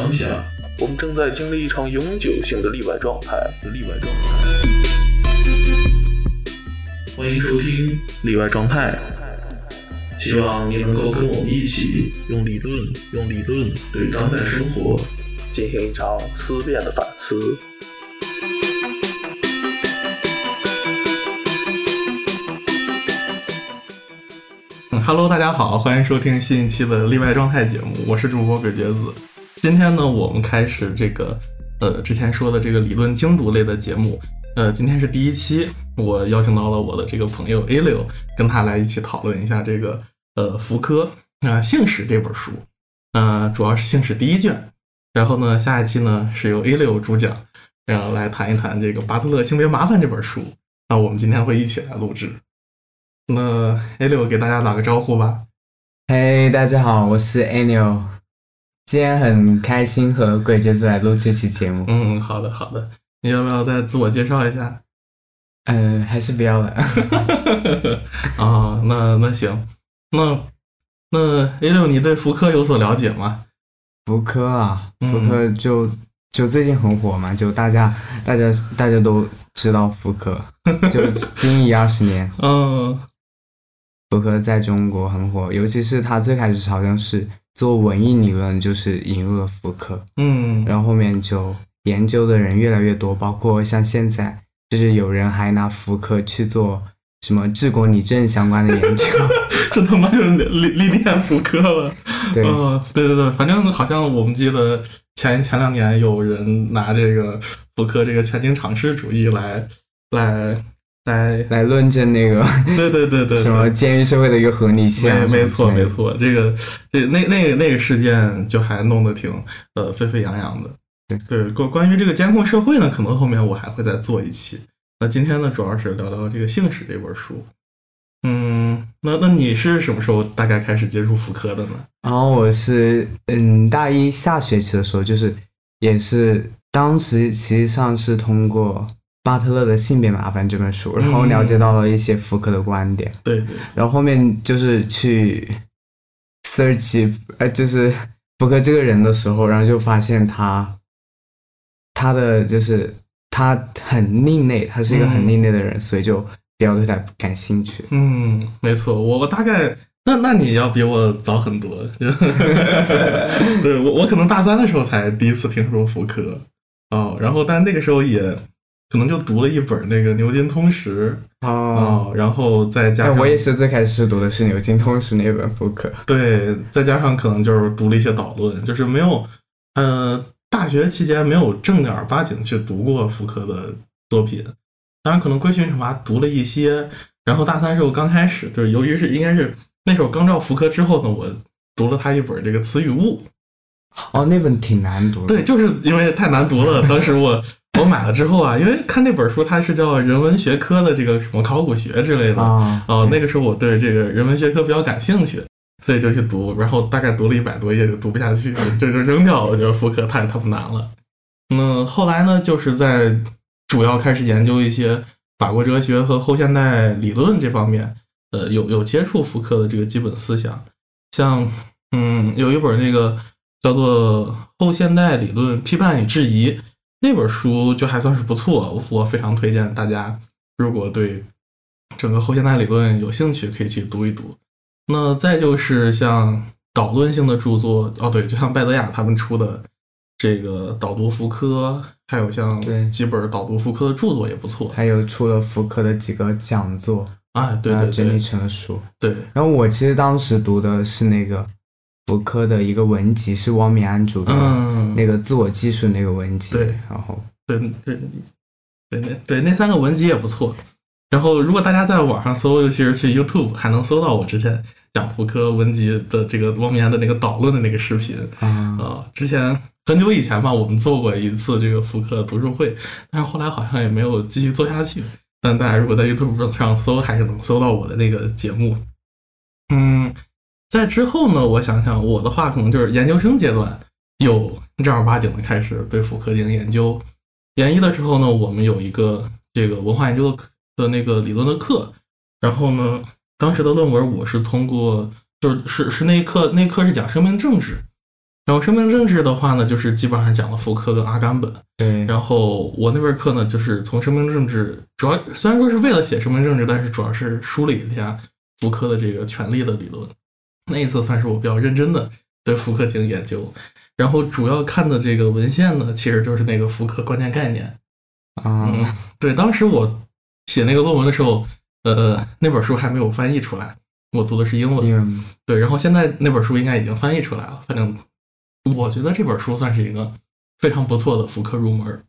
当下，我们正在经历一场永久性的例外状态。例外状态。欢迎收听例外状态。希望你能够跟我们一起用理论，用理论对当代生活进行一场思辨的反思。嗯，Hello，大家好，欢迎收听新一期的例外状态节目，我是主播鬼觉子。今天呢，我们开始这个呃之前说的这个理论精读类的节目。呃，今天是第一期，我邀请到了我的这个朋友 A 六，跟他来一起讨论一下这个呃福柯啊《姓史》这本书。呃，主要是《姓史》第一卷。然后呢，下一期呢是由 A 六主讲，然后来谈一谈这个巴特勒性别麻烦这本书。那我们今天会一起来录制。那 A 六给大家打个招呼吧。嘿，大家好，我是 Anil，今天很开心和鬼杰子来录这期节目。嗯，好的，好的。你要不要再自我介绍一下？嗯，还是不要了。啊，那那行，那那 A 六，你对福柯有所了解吗？福柯啊，福柯就就最近很火嘛，就大家大家大家都知道福柯，就经营二十年。嗯。福柯在中国很火，尤其是他最开始好像是做文艺理论，就是引入了福柯。嗯。然后后面就研究的人越来越多，包括像现在，就是有人还拿福柯去做什么治国理政相关的研究。这他妈就是历历练福柯了。对。呃，对对对，反正好像我们记得前前两年有人拿这个福柯这个全景尝试主义来来。来来论证那个，对对对对，什么监狱社会的一个合理性？没没错没错，这个这那那个那个事件就还弄得挺呃沸沸扬扬的。对对，关关于这个监控社会呢，可能后面我还会再做一期。那今天呢，主要是聊聊这个《姓史》这本书。嗯，那那你是什么时候大概开始接触福柯的呢？然后我是嗯大一下学期的时候，就是也是当时实际上是通过。巴特勒的性别麻烦这本书，然后了解到了一些福柯的观点。对对。然后后面就是去 search，呃，就是福柯这个人的时候，然后就发现他，他的就是他很另类，他是一个很另类的人，所以就比较对他感兴趣。嗯，没错，我我大概那那你要比我早很多。对我我可能大三的时候才第一次听说福柯哦，然后但那个时候也。可能就读了一本那个《牛津通识》哦，然后再加上我也是最开始读的是《牛津通识》那本福柯，对，再加上可能就是读了一些导论，就是没有，呃，大学期间没有正儿八经去读过福柯的作品，当然可能归训惩罚读了一些，然后大三时候刚开始，就是由于是应该是那时候刚到福柯之后呢，我读了他一本这个《词语物》，哦，那本挺难读，对，就是因为太难读了，当时我。我买了之后啊，因为看那本书，它是叫人文学科的这个什么考古学之类的啊。哦，那个时候我对这个人文学科比较感兴趣，所以就去读。然后大概读了一百多页就读不下去，这就扔掉了。我觉得福柯太他妈难了。那后来呢，就是在主要开始研究一些法国哲学和后现代理论这方面，呃，有有接触福柯的这个基本思想。像嗯，有一本那个叫做《后现代理论批判与质疑》。那本书就还算是不错，我非常推荐大家，如果对整个后现代理论有兴趣，可以去读一读。那再就是像导论性的著作，哦对，就像拜德雅他们出的这个导读福柯，还有像几本导读福柯的著作也不错，还有出了福柯的几个讲座，啊对对对，整理成了书。对，然后我其实当时读的是那个。福柯的一个文集是汪明安主的，那个自我技术那个文集。对，然后对对对那对那三个文集也不错。然后如果大家在网上搜，尤其是去 YouTube，还能搜到我之前讲福柯文集的这个汪明安的那个导论的那个视频啊。之前很久以前吧，我们做过一次这个福柯读书会，但是后来好像也没有继续做下去。但大家如果在 YouTube 上搜，还是能搜到我的那个节目。嗯。在之后呢，我想想，我的话可能就是研究生阶段有正儿八经的开始对妇科进行研究。研一的时候呢，我们有一个这个文化研究的的那个理论的课，然后呢，当时的论文我是通过就是是是那一课那课是讲生命政治，然后生命政治的话呢，就是基本上讲了福柯跟阿甘本。对，然后我那门课呢，就是从生命政治，主要虽然说是为了写生命政治，但是主要是梳理一下福柯的这个权力的理论。那一次算是我比较认真的对福柯进行研究。然后主要看的这个文献呢，其实就是那个福柯关键概念。啊，嗯，对，当时我写那个论文的时候，呃，那本书还没有翻译出来，我读的是英文。因为对，然后现在那本书应该已经翻译出来了。反正我觉得这本书算是一个非常不错的福柯入门。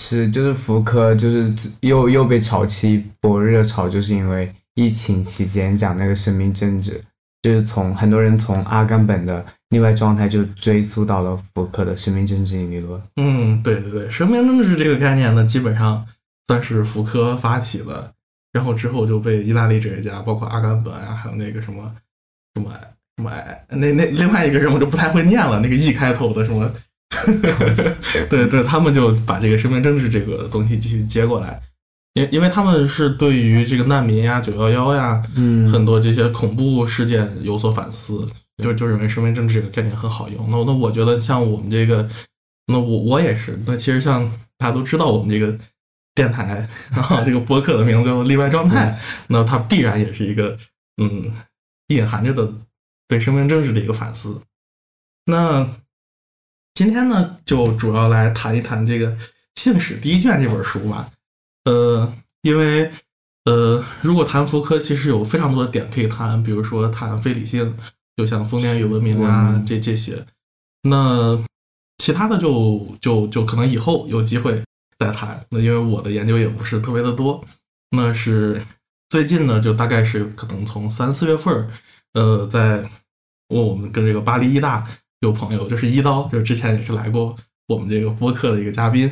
是就是福柯就是又又被炒起一波热潮，就是因为疫情期间讲那个生命政治，就是从很多人从阿甘本的例外状态就追溯到了福柯的生命政治理论。嗯，对对对，生命政治这个概念呢，基本上算是福柯发起的，然后之后就被意大利哲学家，包括阿甘本啊，还有那个什么什么什么，那那另外一个人我就不太会念了，那个 E 开头的什么，对对，他们就把这个生命政治这个东西继续接过来，因因为他们是对于这个难民呀、九幺幺呀，嗯，很多这些恐怖事件有所反思，就就认为生命政治这个概念很好用。那那我觉得像我们这个，那我我也是。那其实像大家都知道我们这个电台，然后这个播客的名字叫做例外状态，那它必然也是一个嗯隐含着的对生命政治的一个反思。那今天呢，就主要来谈一谈这个《信使》第一卷这本书吧。呃，因为呃，如果谈福柯，其实有非常多的点可以谈，比如说谈非理性，就像封建与文明啊嗯这这些。那其他的就就就可能以后有机会再谈。那因为我的研究也不是特别的多，那是最近呢，就大概是可能从三四月份儿，呃，在我我们跟这个巴黎医大有朋友，就是一刀，就是之前也是来过我们这个播客的一个嘉宾，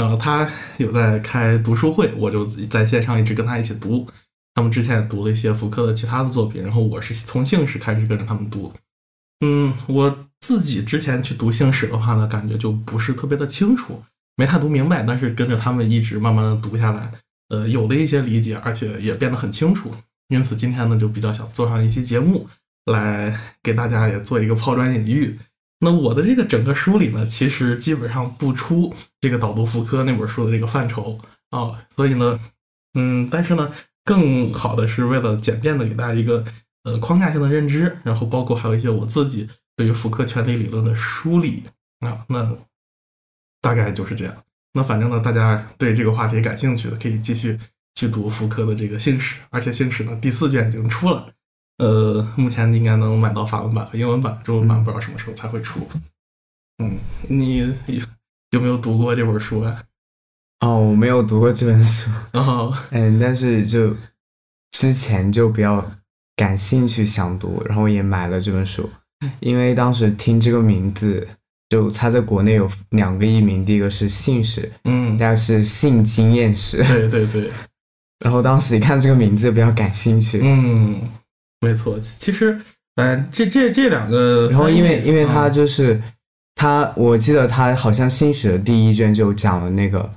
呃，他有在开读书会，我就在线上一直跟他一起读。他们之前也读了一些福柯的其他的作品，然后我是从姓史开始跟着他们读。嗯，我自己之前去读姓史的话呢，感觉就不是特别的清楚，没太读明白，但是跟着他们一直慢慢的读下来，呃，有了一些理解，而且也变得很清楚。因此今天呢，就比较想做上一期节目，来给大家也做一个抛砖引玉。那我的这个整个梳理呢，其实基本上不出这个导读福柯那本书的这个范畴啊、所以呢，嗯，但是呢，更好的是为了简便的给大家一个呃框架性的认知，然后包括还有一些我自己对于福柯权力理论的梳理啊，那大概就是这样。那反正呢，大家对这个话题感兴趣的，可以继续去读福柯的这个《信史》，而且《信史》呢第四卷已经出了，呃，目前应该能买到法文版和英文版，中文版不知道什么时候才会出。嗯，你有有没有读过这本书啊？哦，我没有读过这本书，然后，嗯，但是就之前就比较感兴趣想读，然后也买了这本书，因为当时听这个名字，就它在国内有两个译名，第一个是信史，嗯。第，二个是性经验史，对对对，然后当时一看这个名字比较感兴趣，嗯，没错。其实，嗯，这这这两个，然后因为因为它嗯就是他，我记得他好像新史的第一卷就讲了那个，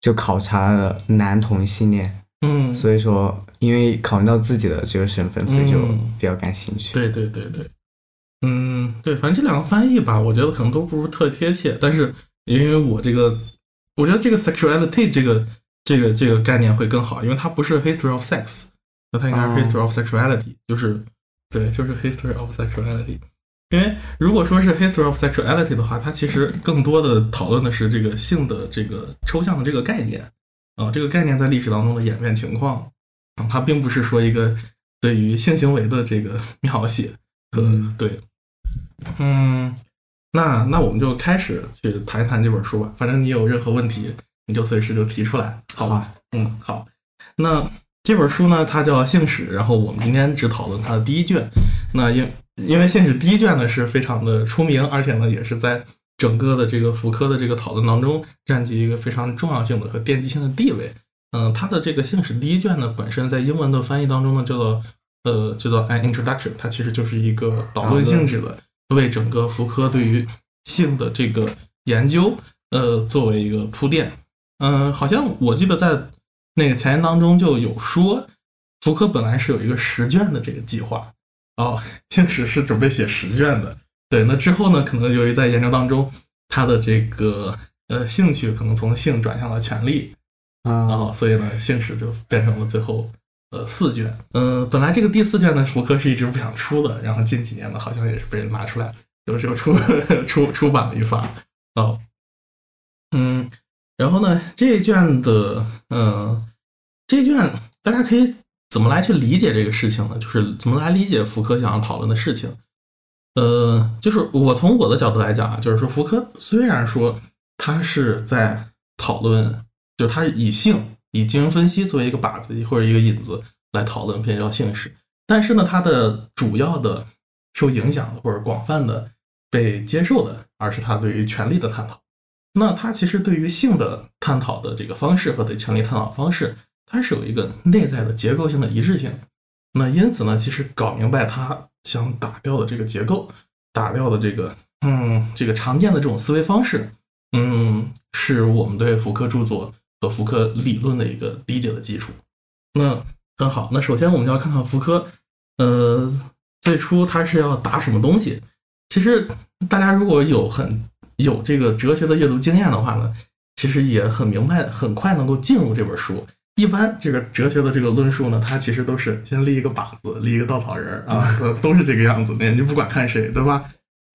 就考察了男同性恋，嗯，所以说因为考虑到自己的这个身份，所以就嗯比较感兴趣。对对对对，嗯，对，反正这两个翻译吧，我觉得可能都不是特贴切，但是因为我这个，我觉得这个 sexuality 这个这个这个概念会更好，因为它不是 history of sex，那它应该哦是 history of sexuality，、就是对，就是 history of sexuality。因为如果说是 history of sexuality 的话，它其实更多的讨论的是这个性的这个抽象的这个概念啊、这个概念在历史当中的演变情况啊，它并不是说一个对于性行为的这个 描写和、嗯对，嗯，那那我们就开始去谈一谈这本书吧。反正你有任何问题，你就随时就提出来，好吧？嗯，好。那这本书呢，它叫《性史》，然后我们今天只讨论它的第一卷。那因因为《性史》第一卷呢是非常的出名，而且呢也是在整个的这个福柯的这个讨论当中占据一个非常重要性的和奠基性的地位。嗯，它的这个《性史》第一卷呢，本身在英文的翻译当中呢叫做呃叫做 an introduction，它其实就是一个导论性质的，为整个福柯对于性的这个研究呃作为一个铺垫。嗯，好像我记得在那个前言当中就有说，福柯本来是有一个十卷的这个计划哦，性史是准备写十卷的，对，那之后呢，可能由于在研究当中，他的这个呃兴趣可能从性转向了权力，然啊，后所以呢，性史就变成了最后呃四卷。嗯、本来这个第四卷呢，福柯是一直不想出的，然后近几年呢，好像也是被人拿出来，有时候出 出出版了一发。哦，嗯，然后呢，这一卷的嗯、这一卷大家可以怎么来去理解这个事情呢？就是怎么来理解福柯想要讨论的事情。呃，就是我从我的角度来讲啊，就是说福柯虽然说他是在讨论，就是他以性以精神分析作为一个靶子或者一个引子来讨论偏交性史，但是呢，他的主要的受影响的或者广泛的被接受的，而是他对于权力的探讨。那他其实对于性的探讨的这个方式和对权力探讨方式，它是有一个内在的结构性的一致性。那因此呢，其实搞明白他想打掉的这个结构，打掉的这个嗯这个常见的这种思维方式，嗯，是我们对福柯著作和福柯理论的一个理解的基础。那很好，那首先我们就要看看福柯，呃，最初他是要打什么东西？其实大家如果有很有这个哲学的阅读经验的话呢，其实也很明白，很快能够进入这本书。一般这个哲学的这个论述呢，它其实都是先立一个靶子，立一个稻草人儿啊，都 都是这个样子的。你不管看谁，对吧？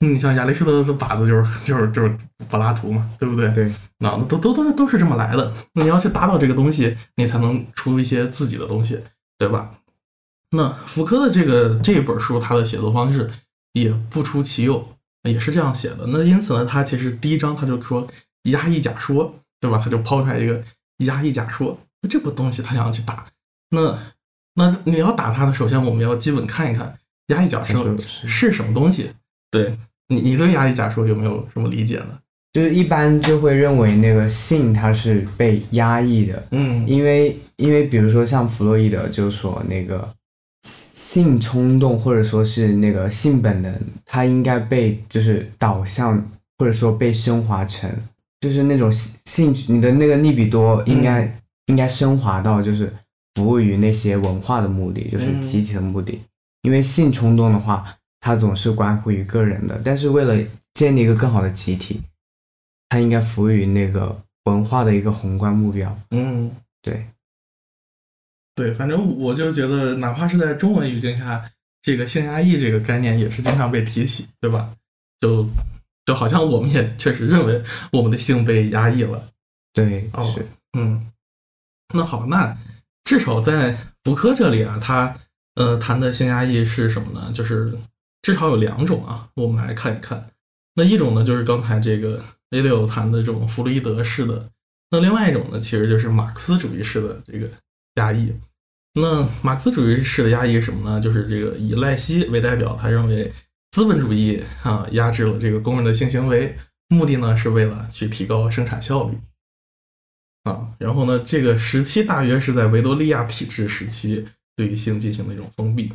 嗯，像亚里士多德的靶子就是就是就是柏拉图嘛，对不对？对，啊，那都都都都是这么来的。你要去打倒这个东西，你才能出一些自己的东西，对吧？那福柯的这个这本书，他的写作方式也不出其右，也是这样写的。那因此呢，他其实第一章他就说压抑假说，对吧？他就抛出来一个压抑假说，那这个东西他想要去打，那那你要打他呢，首先我们要基本看一看压抑假说是什么东西。对你，你对压抑假说有没有什么理解呢？就是一般就会认为那个性它是被压抑的，嗯因为因为比如说像弗洛伊德就说那个性冲动或者说是那个性本能，它应该被就是导向或者说被升华成，就是那种性性你的那个利比多应该、应该升华到就是服务于那些文化的目的，就是集体的目的。因为性冲动的话，它总是关乎于个人的，但是为了建立一个更好的集体，它应该服务于那个文化的一个宏观目标。嗯，对，对，反正我就是觉得，哪怕是在中文语境下，这个性压抑这个概念也是经常被提起，对吧？就就好像我们也确实认为我们的性被压抑了。对，哦是，嗯，那好，那至少在福柯这里啊，他呃谈的性压抑是什么呢？就是至少有两种啊，我们来看一看。那一种呢，就是刚才这个 A 六谈的这种弗洛伊德式的，那另外一种呢，其实就是马克思主义式的这个压抑。那马克思主义式的压抑是什么呢？就是这个以赖希为代表，他认为资本主义啊压制了这个工人的性行为，目的呢是为了去提高生产效率。啊，然后呢，这个时期大约是在维多利亚体制时期对于性进行的一种封闭。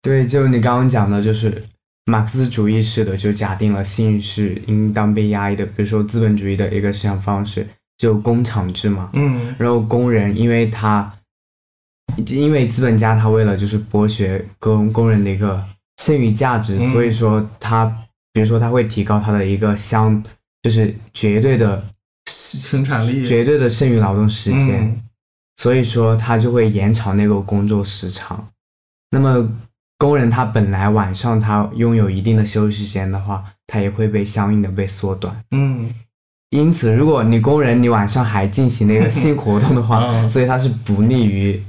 对，就你刚刚讲的，就是马克思主义式的，就假定了性是应当被压抑的，比如说资本主义的一个思想方式，就工厂制嘛，嗯然后工人因为他，因为资本家他为了就是剥削工工人的一个剩余价值，嗯所以说他，比如说他会提高他的一个相，就是绝对的生产力绝对的剩余劳动时间。嗯所以说他就会延长那个工作时长。那么工人他本来晚上他拥有一定的休息时间的话，他也会被相应的被缩短。嗯因此，如果你工人你晚上还进行那个性活动的话，嗯所以它是不利于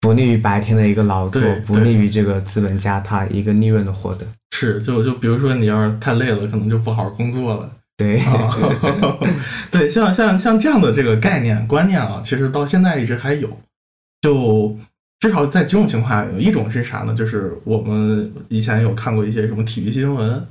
不利于白天的一个劳作，不利于这个资本家他一个利润的获得。是，就就比如说你要是太累了，可能就不好好工作了。对，啊，对，像像像这样的这个概念观念啊，其实到现在一直还有。就至少在几种情况下，有一种是啥呢？就是我们以前有看过一些什么体育新闻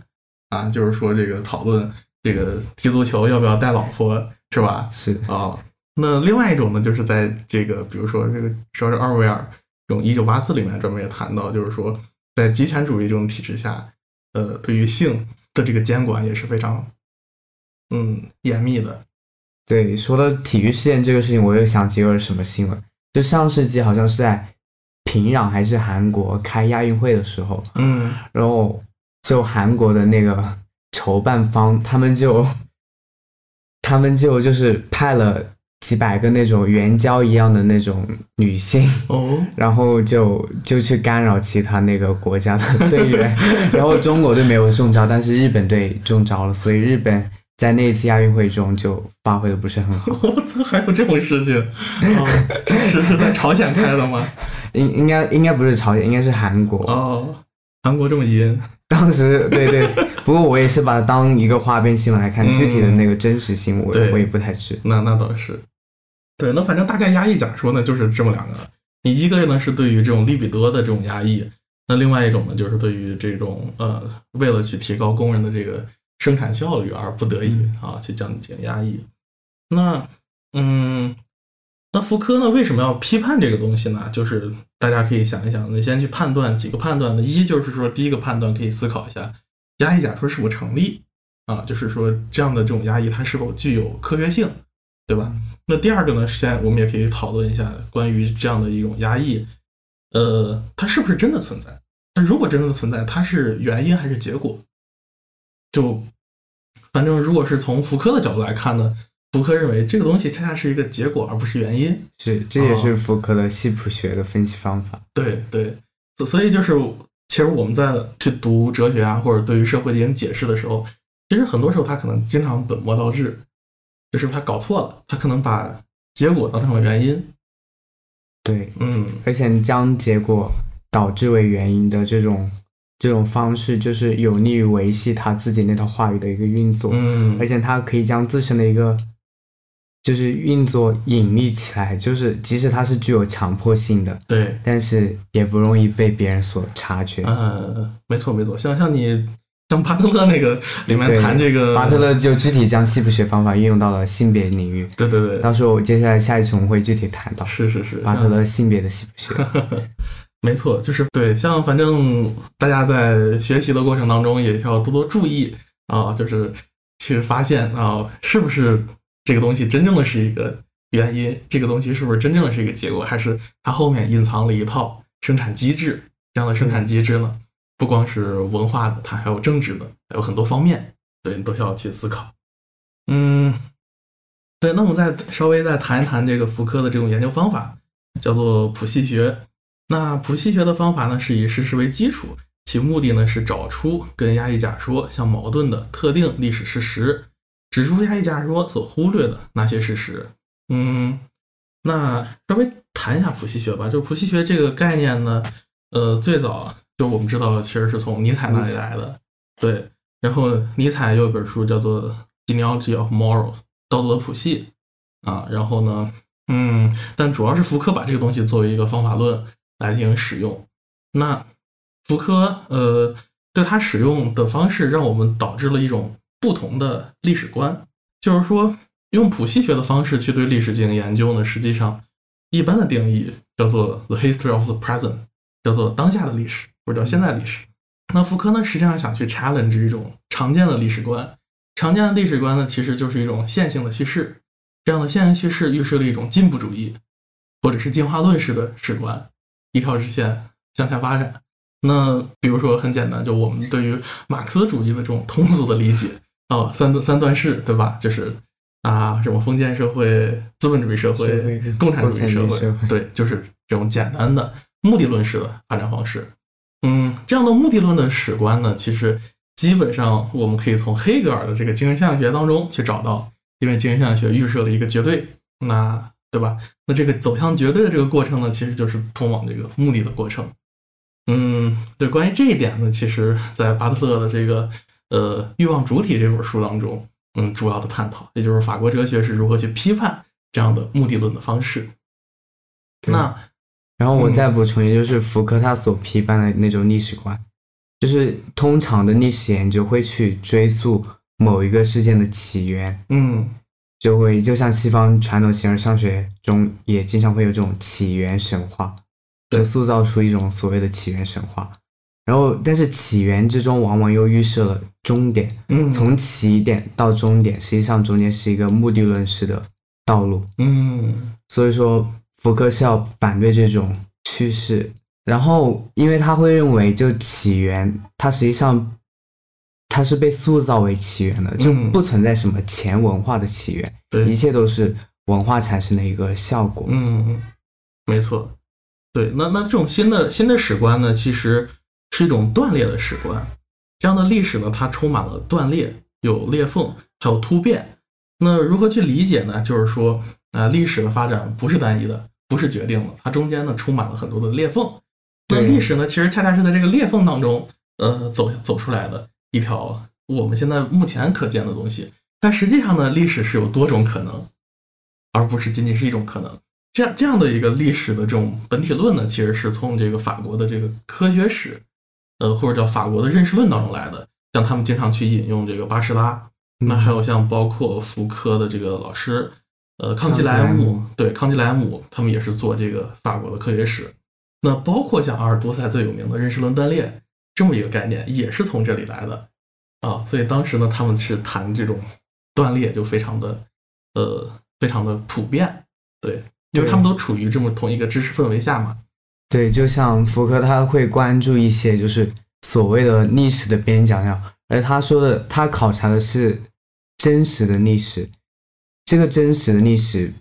啊，就是说这个讨论这个踢足球要不要带老婆，是吧？是啊，那另外一种呢，就是在这个比如说这个说是奥威尔这种《一九八四》里面专门也谈到，就是说在极权主义这种体制下，呃，对于性的这个监管也是非常嗯严密的。对。说到体育事件这个事情，我又想起一个什么新闻？就上世纪好像是在平壤还是韩国开亚运会的时候，嗯然后就韩国的那个筹办方，他们就他们就就是派了几百个那种援交一样的那种女性，哦，然后就就去干扰其他那个国家的 队员，然后中国队没有中招，但是日本队中招了，所以日本在那一次亚运会中就发挥的不是很好。我操，还有这种事情？哦，是是在朝鲜开的吗？应应该应该不是朝鲜，应该是韩国。哦，韩国这么阴，当时对对，不过我也是把它当一个花边新闻来看，嗯具体的那个真实性我对我也不太知。那那倒是。对，那反正大概压抑假说呢，就是这么两个。你一个呢是对于这种利比多的这种压抑，那另外一种呢就是对于这种呃，为了去提高工人的这个生产效率而不得已啊去降低压抑。那嗯，那福柯呢为什么要批判这个东西呢？就是大家可以想一想，你先去判断几个判断呢？一就是说，第一个判断可以思考一下，压抑假说是否成立啊？就是说这样的这种压抑它是否具有科学性，对吧？那第二个呢，现在我们也可以讨论一下关于这样的一种压抑，呃，它是不是真的存在？那如果真的存在，它是原因还是结果？就反正如果是从福柯的角度来看呢，福柯认为这个东西恰恰是一个结果，而不是原因。是，这也哦是福柯的系谱学的分析方法。对对，所所以就是，其实我们在去读哲学啊，或者对于社会进行解释的时候，其实很多时候他可能经常本末倒置，就是他搞错了，他可能把结果当成了原因。对，嗯，而且将结果导致为原因的这种这种方式，就是有利于维系他自己那套话语的一个运作。嗯而且他可以将自身的一个就是运作隐匿起来，就是即使它是具有强迫性的，对，但是也不容易被别人所察觉。嗯，没错没错，像像你像巴特勒那个里面谈这个巴特，勒就具体将西部学方法运用到了性别领域。对对对，到时候接下来下一期我们会具体谈到是是是，巴特勒性别的西部学。没错，就是对，像反正大家在学习的过程当中也要多多注意啊，就是去发现啊，是不是这个东西真正的是一个原因，这个东西是不是真正的是一个结果，还是它后面隐藏了一套生产机制？这样的生产机制呢，不光是文化的，它还有政治的，还有很多方面，对，你都需要去思考。嗯，对，那我们再稍微再谈一谈这个福柯的这种研究方法，叫做谱系学。那谱系学的方法呢，是以事实为基础，其目的呢是找出跟压抑假说相矛盾的特定历史事实，指出压抑假说所忽略的那些事实。嗯，那稍微谈一下谱系学吧。就谱系学这个概念呢，呃，最早就我们知道，其实是从尼采那里来的。对，然后尼采有一本书叫做《Genealogy of Morals》，道德的谱系啊。然后呢，嗯，但主要是福柯把这个东西作为一个方法论来进行使用。那福柯呃，对他使用的方式，让我们导致了一种不同的历史观，就是说，用谱系学的方式去对历史进行研究呢，实际上一般的定义叫做 the history of the present，叫做当下的历史，或者叫现在历史。那福柯呢，实际上想去 challenge 一种常见的历史观，常见的历史观呢，其实就是一种线性的叙事。这样的线性叙事预示了一种进步主义，或者是进化论式的史观，一条直线向下发展。那比如说很简单，就我们对于马克思主义的这种通俗的理解啊，三段三段式，对吧？就是啊，什么封建社会、资本主义社社会会、共产主义社会对，就是这种简单的目的论式的发展方式。嗯，这样的目的论的史观呢，其实基本上我们可以从黑格尔的这个精神现象学当中去找到，因为精神现象学预设了一个绝对，那对吧？那这个走向绝对的这个过程呢，其实就是通往这个目的的过程。嗯，对，关于这一点呢，其实在巴特勒的这个呃《欲望主体》这本书当中，嗯，主要的探讨，也就是法国哲学是如何去批判这样的目的论的方式。那然后我再补充，也就是福柯他所批判的那种历史观，就是通常的历史研究会去追溯某一个事件的起源，嗯就会就像西方传统形而上学中也经常会有这种起源神话，就塑造出一种所谓的起源神话。然后，但是起源之中往往又预设了终点，嗯，从起点到终点，实际上中间是一个目的论式的道路。嗯所以说，福柯是要反对这种趋势。然后，因为他会认为，就起源，它实际上它是被塑造为起源的，就嗯不存在什么前文化的起源，一对，切都是文化产生的一个效果。嗯，没错，对，那那这种新的新的史观呢，其实是一种断裂的史观。这样的历史呢，它充满了断裂，有裂缝，还有突变。那如何去理解呢？就是说，啊、历史的发展不是单一的，不是决定的，它中间呢充满了很多的裂缝。那历史呢，其实恰恰是在这个裂缝当中，呃，走走出来的一条我们现在目前可见的东西。但实际上呢，历史是有多种可能，而不是仅仅是一种可能。这样这样的一个历史的这种本体论呢，其实是从这个法国的这个科学史，呃，或者叫法国的认识论当中来的。像他们经常去引用这个巴士拉，那还有像包括福柯的这个老师，呃，康吉莱姆康吉莱姆，对，康吉莱姆，他们也是做这个法国的科学史。那包括像阿尔多塞最有名的认识论断裂这么一个概念，也是从这里来的啊。所以当时呢，他们是谈这种断裂就非常的呃非常的普遍，对，因为他们都处于这么同一个知识氛围下嘛。对，就像福柯他会关注一些就是所谓的历史的边角料，而他说的他考察的是真实的历史，这个真实的历史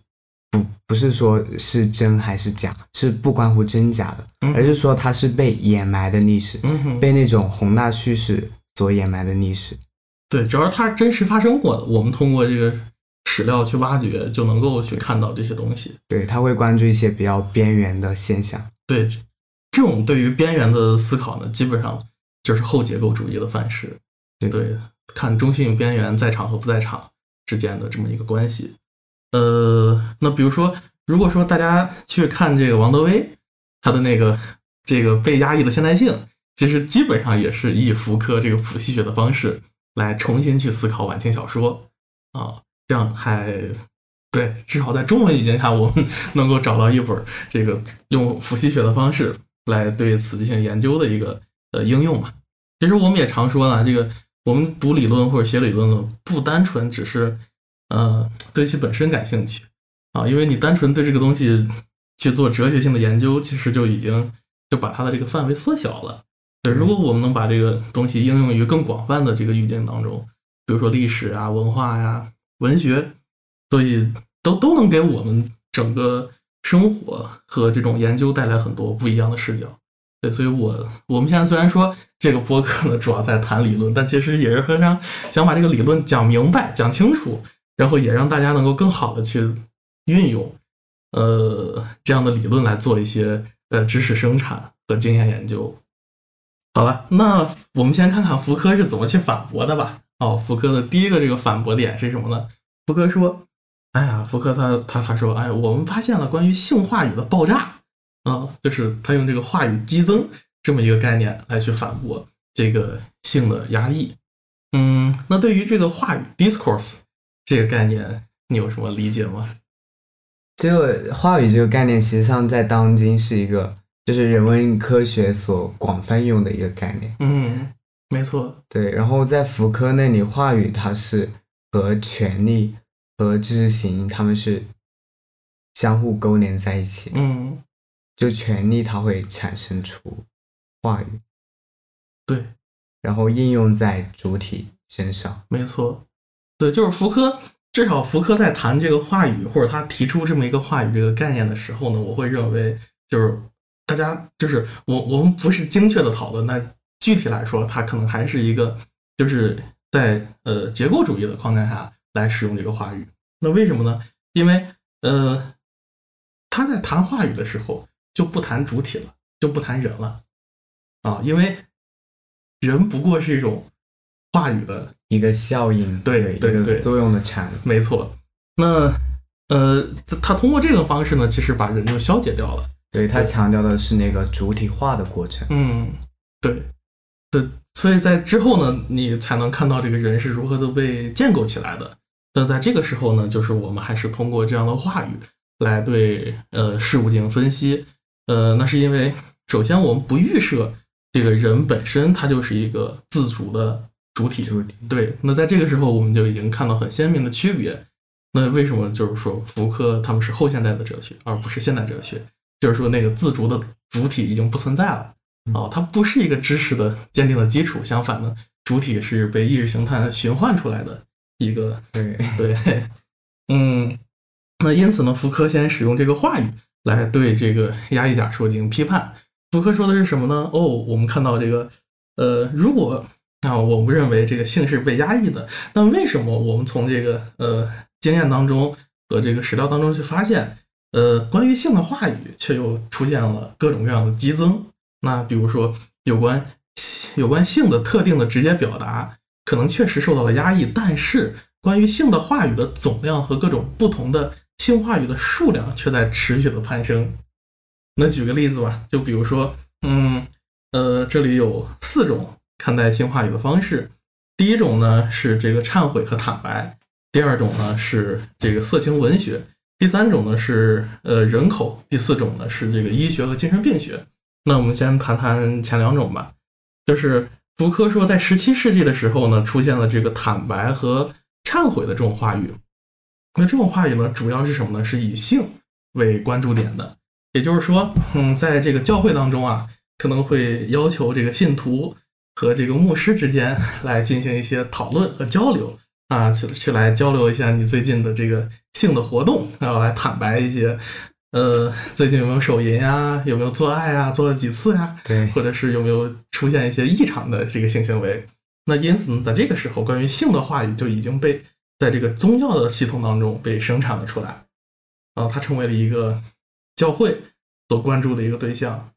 不不是说是真还是假，是不关乎真假的，嗯而是说它是被掩埋的历史，嗯，被那种宏大叙事所掩埋的历史。对，主要是它真实发生过的，我们通过这个史料去挖掘，就能够去看到这些东西。对，他会关注一些比较边缘的现象。对，这种对于边缘的思考呢，基本上就是后结构主义的范式。对对，看中性与边缘在场和不在场之间的这么一个关系。呃，那比如说，如果说大家去看这个王德威，他的那个这个被压抑的现代性，其实基本上也是以福柯这个谱系学的方式来重新去思考晚清小说啊，这样还对，至少在中文语境下，我们 能够找到一本这个用伏羲学的方式来对此进行研究的一个呃应用嘛。其实我们也常说呢，这个我们读理论或者写理论呢，不单纯只是呃对其本身感兴趣啊，因为你单纯对这个东西去做哲学性的研究，其实就已经就把它的这个范围缩小了。对，如果我们能把这个东西应用于更广泛的这个语境当中，比如说历史啊、文化呀、文学，所以都都能给我们整个生活和这种研究带来很多不一样的视角。对，所以我我们现在虽然说这个播客呢主要在谈理论，但其实也是很想想把这个理论讲明白、讲清楚，然后也让大家能够更好的去运用呃这样的理论来做一些呃知识生产和经验研究。好了，那我们先看看福柯是怎么去反驳的吧。哦，福柯的第一个这个反驳点是什么呢？福柯说：“哎呀，福柯他他他说，哎，我们发现了关于性话语的爆炸啊，就是他用这个话语激增这么一个概念来去反驳这个性的压抑。嗯，那对于这个话语 discourse 这个概念，你有什么理解吗？这个话语这个概念，实际上在当今是一个就是人文科学所广泛用的一个概念。嗯，没错，对，然后在福柯那里，话语它是和权力和知识行他们是相互勾连在一起的。嗯，就权力它会产生出话语，对，然后应用在主体身上。没错，对，就是福柯。至少福柯在谈这个话语，或者他提出这么一个话语这个概念的时候呢，我会认为就是大家就是我我们不是精确的讨论，那具体来说，它可能还是一个就是在呃结构主义的框架下来使用这个话语。那为什么呢？因为呃他在谈话语的时候就不谈主体了，就不谈人了啊，因为人不过是一种话语的一个效应，对对对作用的产物。没错，那呃，他通过这个方式呢，其实把人就消解掉了。对他强调的是那个主体化的过程。嗯，对，对，所以在之后呢，你才能看到这个人是如何的被建构起来的。但在这个时候呢，就是我们还是通过这样的话语来对呃事物进行分析。呃，那是因为首先我们不预设这个人本身他就是一个自主的主体，主体对，那在这个时候我们就已经看到很鲜明的区别。那为什么就是说福柯他们是后现代的哲学，而不是现代哲学？就是说那个自主的主体已经不存在了啊，它不是一个知识的坚定的基础。相反呢，主体是被意识形态循环出来的一个对对，嗯，那因此呢，福柯先使用这个话语来对这个压抑假说进行批判。福柯说的是什么呢？哦，我们看到这个，呃，如果啊，我们认为这个性是被压抑的，那为什么我们从这个呃经验当中和这个史料当中去发现，呃，关于性的话语却又出现了各种各样的激增？那比如说有关有关性的特定的直接表达，可能确实受到了压抑，但是关于性的话语的总量和各种不同的性话语的数量却在持续的攀升。那举个例子吧，就比如说，嗯，呃，这里有四种看待性话语的方式。第一种呢是这个忏悔和坦白，第二种呢是这个色情文学，第三种呢是呃人口，第四种呢是这个医学和精神病学。那我们先谈谈前两种吧，就是福柯说，在十七世纪的时候呢，出现了这个坦白和忏悔的这种话语。那这种话语呢，主要是什么呢？是以性为关注点的。也就是说，嗯，在这个教会当中啊，可能会要求这个信徒和这个牧师之间 来进行一些讨论和交流啊，去去来交流一下你最近的这个性的活动，然后来坦白一些，呃，最近有没有手淫啊，有没有做爱啊，做了几次啊，对，或者是有没有出现一些异常的这个性行为。那因此呢，在这个时候，关于性的话语就已经被在这个宗教的系统当中被生产了出来，啊，它成为了一个。教会所关注的一个对象，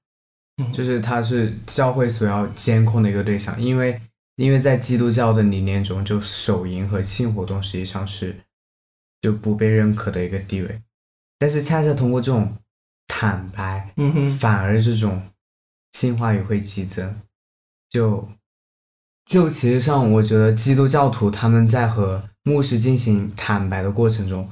就是他是教会所要监控的一个对象，因为因为在基督教的理念中，就手淫和性活动实际上是就不被认可的一个地位，但是恰恰通过这种坦白，嗯哼，反而这种性话语会激增，就就其实上，我觉得基督教徒他们在和牧师进行坦白的过程中，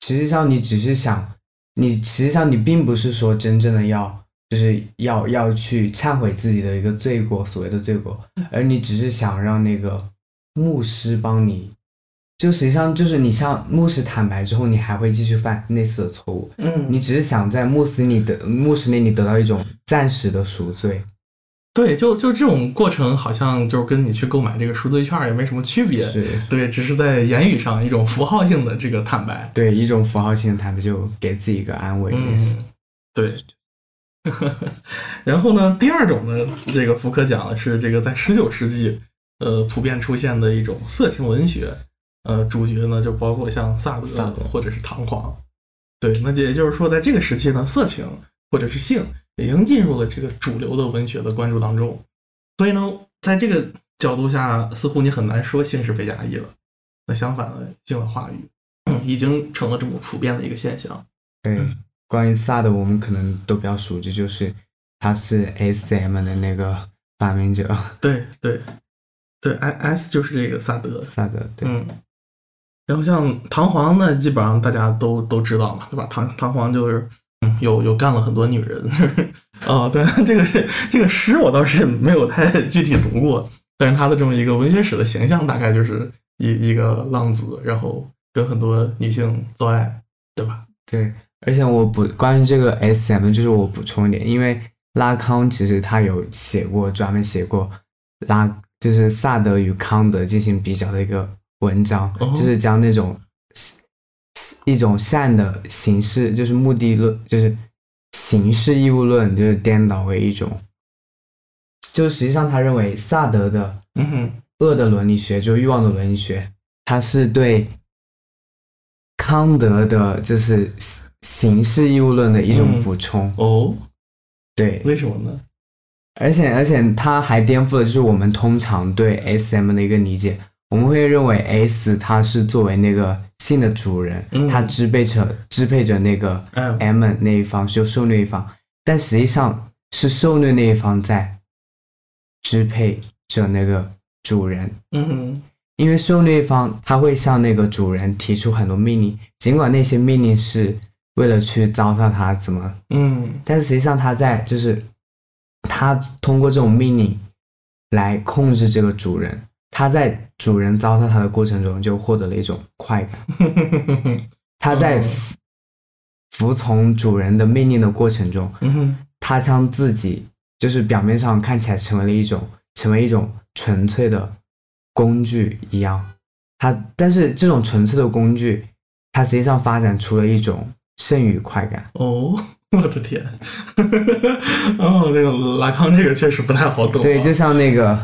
实际上你只是想。你实际上你并不是说真正的要，就是要要去忏悔自己的一个罪过，所谓的罪过，而你只是想让那个牧师帮你，就实际上就是你向牧师坦白之后，你还会继续犯类似的错误。嗯，你只是想在牧师里的牧师那里得到一种暂时的赎罪。对，就就这种过程，好像就是跟你去购买这个赎罪券也没什么区别。是，对，只是在言语上一种符号性的这个坦白。对，一种符号性的坦白，就给自己一个安慰。嗯，对。然后呢，第二种呢，这个福柯讲的是这个在十九世纪，呃，普遍出现的一种色情文学。呃，主角呢就包括像萨德或者是唐璜。对，那也就是说，在这个时期呢，色情或者是性。已经进入了这个主流的文学的关注当中，所以呢，在这个角度下，似乎你很难说性是被压抑了。那相反呢，性的话语 已经成了这么普遍的一个现象。对，关于萨德，我们可能都比较熟知，就是他是 S.M 的那个发明者。对对对，S 就是这个萨德。萨德，对。嗯。然后像唐璜呢，基本上大家都都知道嘛，对吧？唐唐璜就是。嗯有有干了很多女人，啊，对，这个是这个诗我倒是没有太具体读过，但是他的这么一个文学史的形象，大概就是一一个浪子，然后跟很多女性做爱，对吧？对，而且我补关于这个 S.M，就是我补充一点，因为拉康其实他有写过专门写过拉，就是萨德与康德进行比较的一个文章，就是将那种。一种善的形式，就是目的论，就是形式义务论，就是颠倒为一种，就实际上他认为萨德的恶的伦理学，就欲望的伦理学，它是对康德的，就是形式义务论的一种补充。哦，对，为什么呢？而且而且他还颠覆了，就是我们通常对 S.M 的一个理解。我们会认为 S 它是作为那个性的主人，它支配着支配着那个 M 那一方，就受虐一方，但实际上是受虐那一方在支配着那个主人。嗯，因为受虐一方他会向那个主人提出很多命令，尽管那些命令是为了去糟蹋他怎么，嗯，但实际上他在就是他通过这种命令来控制这个主人。他在主人糟蹋它的过程中，就获得了一种快感。它在服从主人的命令的过程中，它将自己就是表面上看起来成为了一种成为一种纯粹的工具一样。它但是这种纯粹的工具，它实际上发展出了一种剩余快感。哦，我的天！哦，这个拉康这个确实不太好懂、啊。对，就像那个，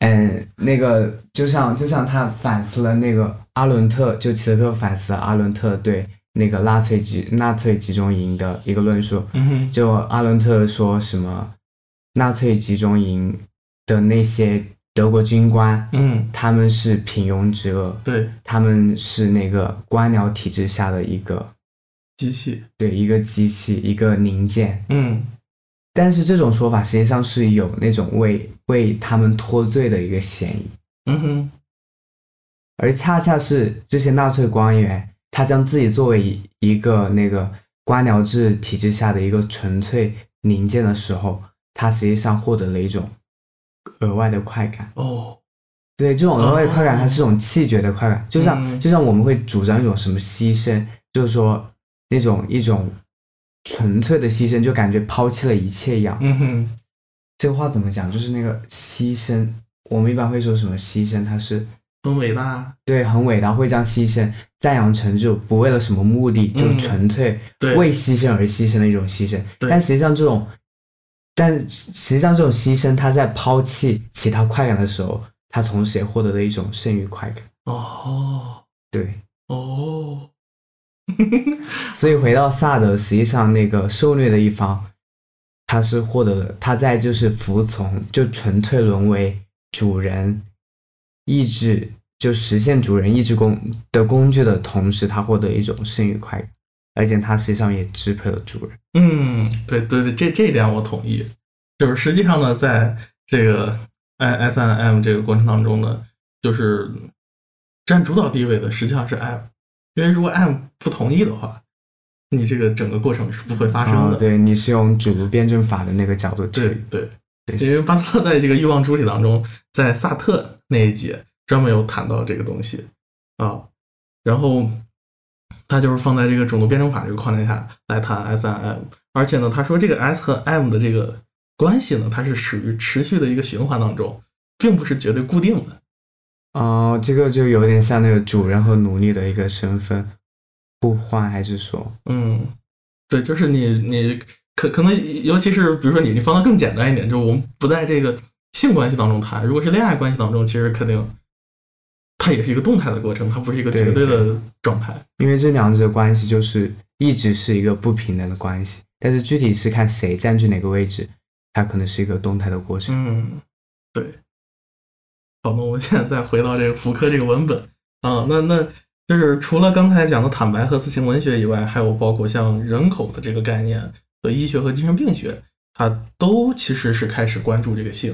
嗯，那个，就像就像他反思了那个阿伦特，就齐泽克反思了阿伦特对那个纳粹集纳粹集中营的一个论述。嗯哼，就阿伦特说什么，纳粹集中营的那些德国军官，嗯，他们是平庸之恶，对，他们是那个官僚体制下的一个机器，对一个机器，一个零件。嗯但是这种说法实际上是有那种为为他们脱罪的一个嫌疑，嗯哼，而恰恰是这些纳粹官员，他将自己作为一一个那个官僚制体制下的一个纯粹零件的时候，他实际上获得了一种额外的快感。哦，对，这种额外的快感，哦它是一种气绝的快感，就像嗯。就像我们会主张一种什么牺牲，就是说那种一种纯粹的牺牲，就感觉抛弃了一切一样。嗯哼，这个话怎么讲？就是那个牺牲，我们一般会说什么牺牲，它是很伟大，对很伟大，会将牺牲赞扬成就不为了什么目的，就嗯纯粹，为牺牲而牺牲的一种牺牲。对但实际上这种，但实际上这种牺牲，它在抛弃其他快感的时候，它同时也获得了一种剩余快感。哦对，哦，所以回到萨德，实际上那个受虐的一方，他是获得了他在就是服从，就纯粹沦为主人意志，就实现主人意志工的工具的同时，他获得一种剩余快感，而且他实际上也支配了主人。嗯，对对对，这这一点我同意。就是实际上呢，在这个 I S N M 这个过程当中呢，就是占主导地位的实际上是 M，因为如果 M 不同意的话，你这个整个过程是不会发生的。哦，对，你是用主奴辩证法的那个角度对去，对，对因为巴特勒在这个欲望主体当中，在萨特那一节专门有谈到这个东西啊，然后他就是放在这个种族辩证法这个框架下来谈 S 和 M，而且呢，他说这个 S 和 M 的这个关系呢，它是属于持续的一个循环当中，并不是绝对固定的。哦，这个就有点像那个主人和奴隶的一个身份互换，还是说，嗯，对，就是你你可可能，尤其是比如说你你放的更简单一点，就是我们不在这个性关系当中谈，如果是恋爱关系当中，其实肯定它也是一个动态的过程，它不是一个绝对对的状态。因为这两者关系就是一直是一个不平等的关系，但是具体是看谁占据哪个位置，它可能是一个动态的过程。嗯，对。好，那我们现在再回到这个福柯这个文本啊，那那就是除了刚才讲的坦白和色情文学以外，还有包括像人口的这个概念和医学和精神病学，它都其实是开始关注这个性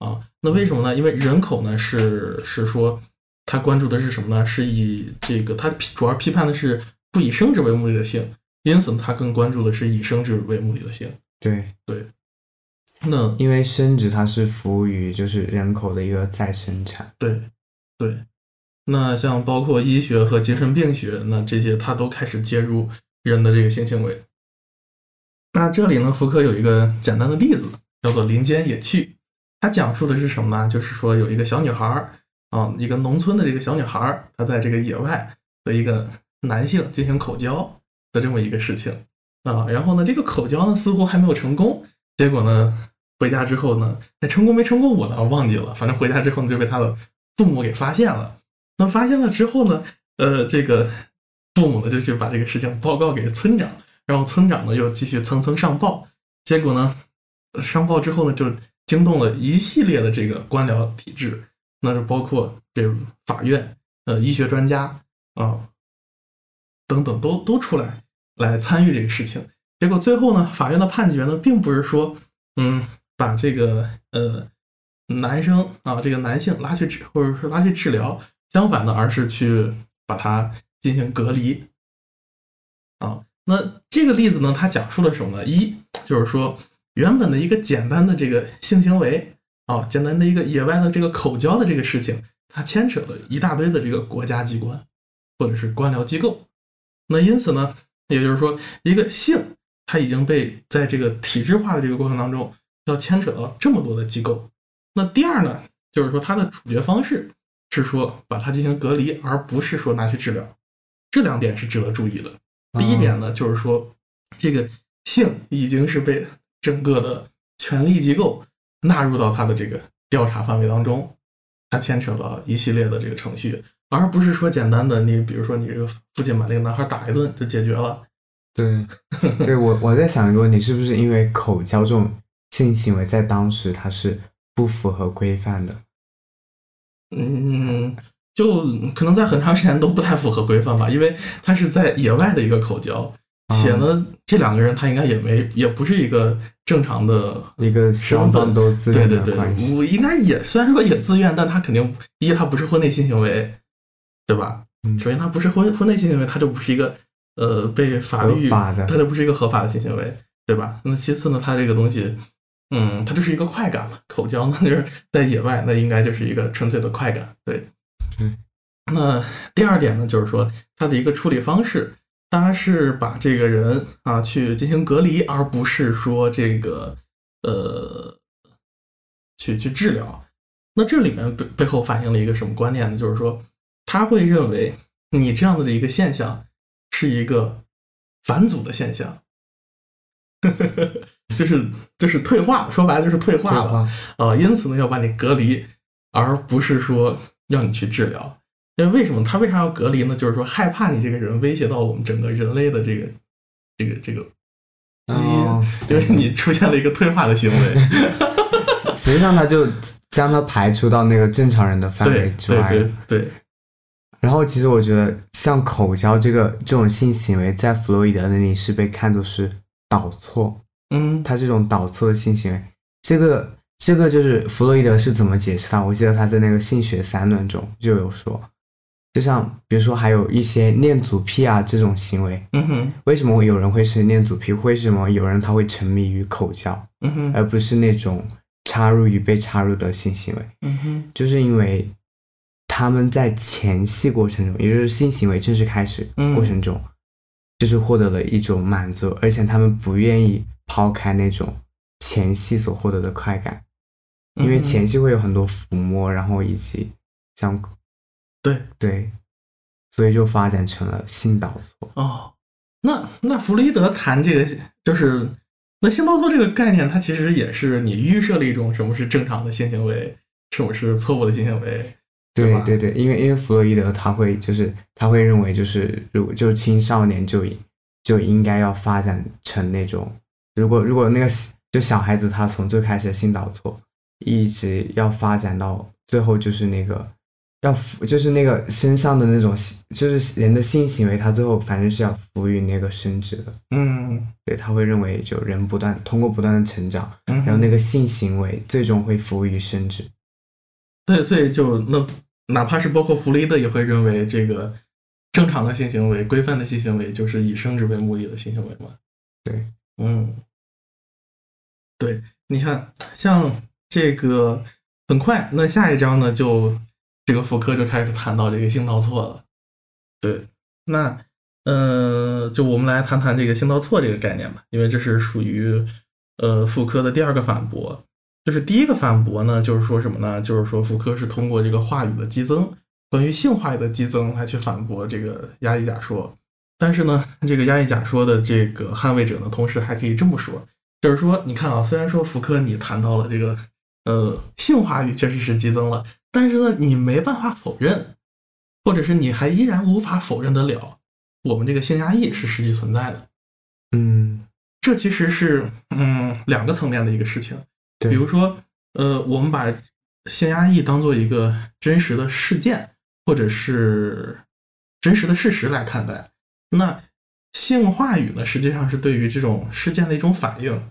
啊。那为什么呢？因为人口呢是是说他关注的是什么呢？是以这个他批主要批判的是不以生殖为目的的性，因此他更关注的是以生殖为目的的性。对对，那因为生殖它是服务于就是人口的一个再生产。对，对，那像包括医学和精神病学，那这些它都开始介入人的这个性行为。那这里呢，福柯有一个简单的例子，叫做“林间野趣”。它讲述的是什么呢？就是说有一个小女孩儿啊，一个农村的这个小女孩儿，她在这个野外和一个男性进行口交的这么一个事情啊。然后呢，这个口交呢似乎还没有成功，结果呢，回家之后呢，那成功没成功我呢忘记了，反正回家之后呢就被他的父母给发现了。那发现了之后呢，呃，这个父母呢就去把这个事情报告给村长，然后村长呢又继续层层上报，结果呢，上报之后呢就惊动了一系列的这个官僚体制，那就包括这法院、呃医学专家啊、等等都都出来来参与这个事情。结果最后呢，法院的判决呢，并不是说，嗯，把这个呃男生啊，这个男性拉去治，或者说拉去治疗，相反的，而是去把他进行隔离。啊，那这个例子呢，它讲述了什么呢？一就是说，原本的一个简单的这个性行为啊，简单的一个野外的这个口交的这个事情，它牵扯了一大堆的这个国家机关或者是官僚机构。那因此呢，也就是说，一个性它已经被在这个体制化的这个过程当中，要牵扯到这么多的机构。那第二呢，就是说它的处决方式是说把它进行隔离，而不是说拿去治疗。这两点是值得注意的。第一点呢，就是说这个性已经是被整个的权力机构纳入到他的这个调查范围当中，它牵扯到一系列的这个程序，而不是说简单的你比如说你这个父亲把那个男孩打一顿就解决了。对，对我我在想一个问题，是不是因为口交这种性行为在当时它是不符合规范的？嗯，就可能在很长时间都不太符合规范吧，因为它是在野外的一个口交，且呢，这两个人他应该也没也不是一个正常的一个双方都自愿的对对对。我应该也虽然说也自愿，但他肯定一他不是婚内性行为，对吧？嗯首先他不是婚婚内性行为，他就不是一个呃被法律他就不是一个合法的性行为，对吧？那其次呢，他这个东西，嗯，它就是一个快感嘛，口交呢 就是在野外，那应该就是一个纯粹的快感，对。嗯。那第二点呢，就是说它的一个处理方式，它是把这个人啊去进行隔离，而不是说这个呃去去治疗。那这里面背背后反映了一个什么观念呢？就是说他会认为你这样的一个现象是一个返祖的现象，就是就是退化，说白了就是退化了。呃，因此呢，要把你隔离，而不是说要你去治疗。因为为什么他为啥要隔离呢？就是说害怕你这个人威胁到我们整个人类的这个这个这个基因，哦因为你出现了一个退化的行为。实际上他就将它排除到那个正常人的范对对围之外。对对，然后其实我觉得，像口交这个这种性行为，在弗洛伊德那里是被看作是导错，嗯他这种导错的性行为，这个这个就是弗洛伊德是怎么解释它？我记得他在那个性学三论中就有说，就像比如说还有一些恋足癖啊这种行为，嗯哼为什么有人会是恋足癖？为什么有人他会沉迷于口交，嗯哼而不是那种插入与被插入的性行为？嗯哼就是因为他们在前戏过程中，也就是性行为正式开始嗯过程中，就是获得了一种满足，而且他们不愿意抛开那种前戏所获得的快感，因为嗯。前戏会有很多抚摸，然后以及像对。对，所以就发展成了性导错。哦，那那弗洛伊德谈这个就是那性导错这个概念，它其实也是你预设了一种什么是正常的性行为，什么是错误的性行为，吧？对对对，因为因为弗洛伊德他会就是他会认为就是如就青少年就就应该要发展成那种，如果如果那个就小孩子他从最开始的性导错，一直要发展到最后就是那个要服就是那个身上的那种就是人的性行为，他最后反正是要服于那个生殖的，嗯，对他会认为就人不断通过不断的成长，然然后那个性行为最终会服务于生殖。对，所以就那哪怕是包括弗洛伊德也会认为这个正常的性行为、规范的性行为就是以生殖为目的的性行为嘛。对，嗯，对，你看，像这个很快，那下一章呢，就这个福柯就开始谈到这个性道错了。对，那呃，就我们来谈谈这个性道错这个概念吧，因为这是属于呃福柯的第二个反驳。就是第一个反驳呢，就是说什么呢？就是说福柯是通过这个话语的激增，关于性话语的激增来去反驳这个压抑假说。但是呢，这个压抑假说的这个捍卫者呢，同时还可以这么说，就是说，你看啊，虽然说福柯你谈到了这个呃性话语确实是激增了，但是呢，你没办法否认，或者是你还依然无法否认得了，我们这个性压抑是实际存在的。嗯，这其实是嗯两个层面的一个事情。对比如说，呃，我们把性压抑当做一个真实的事件，或者是真实的事实来看待。那性话语呢，实际上是对于这种事件的一种反应，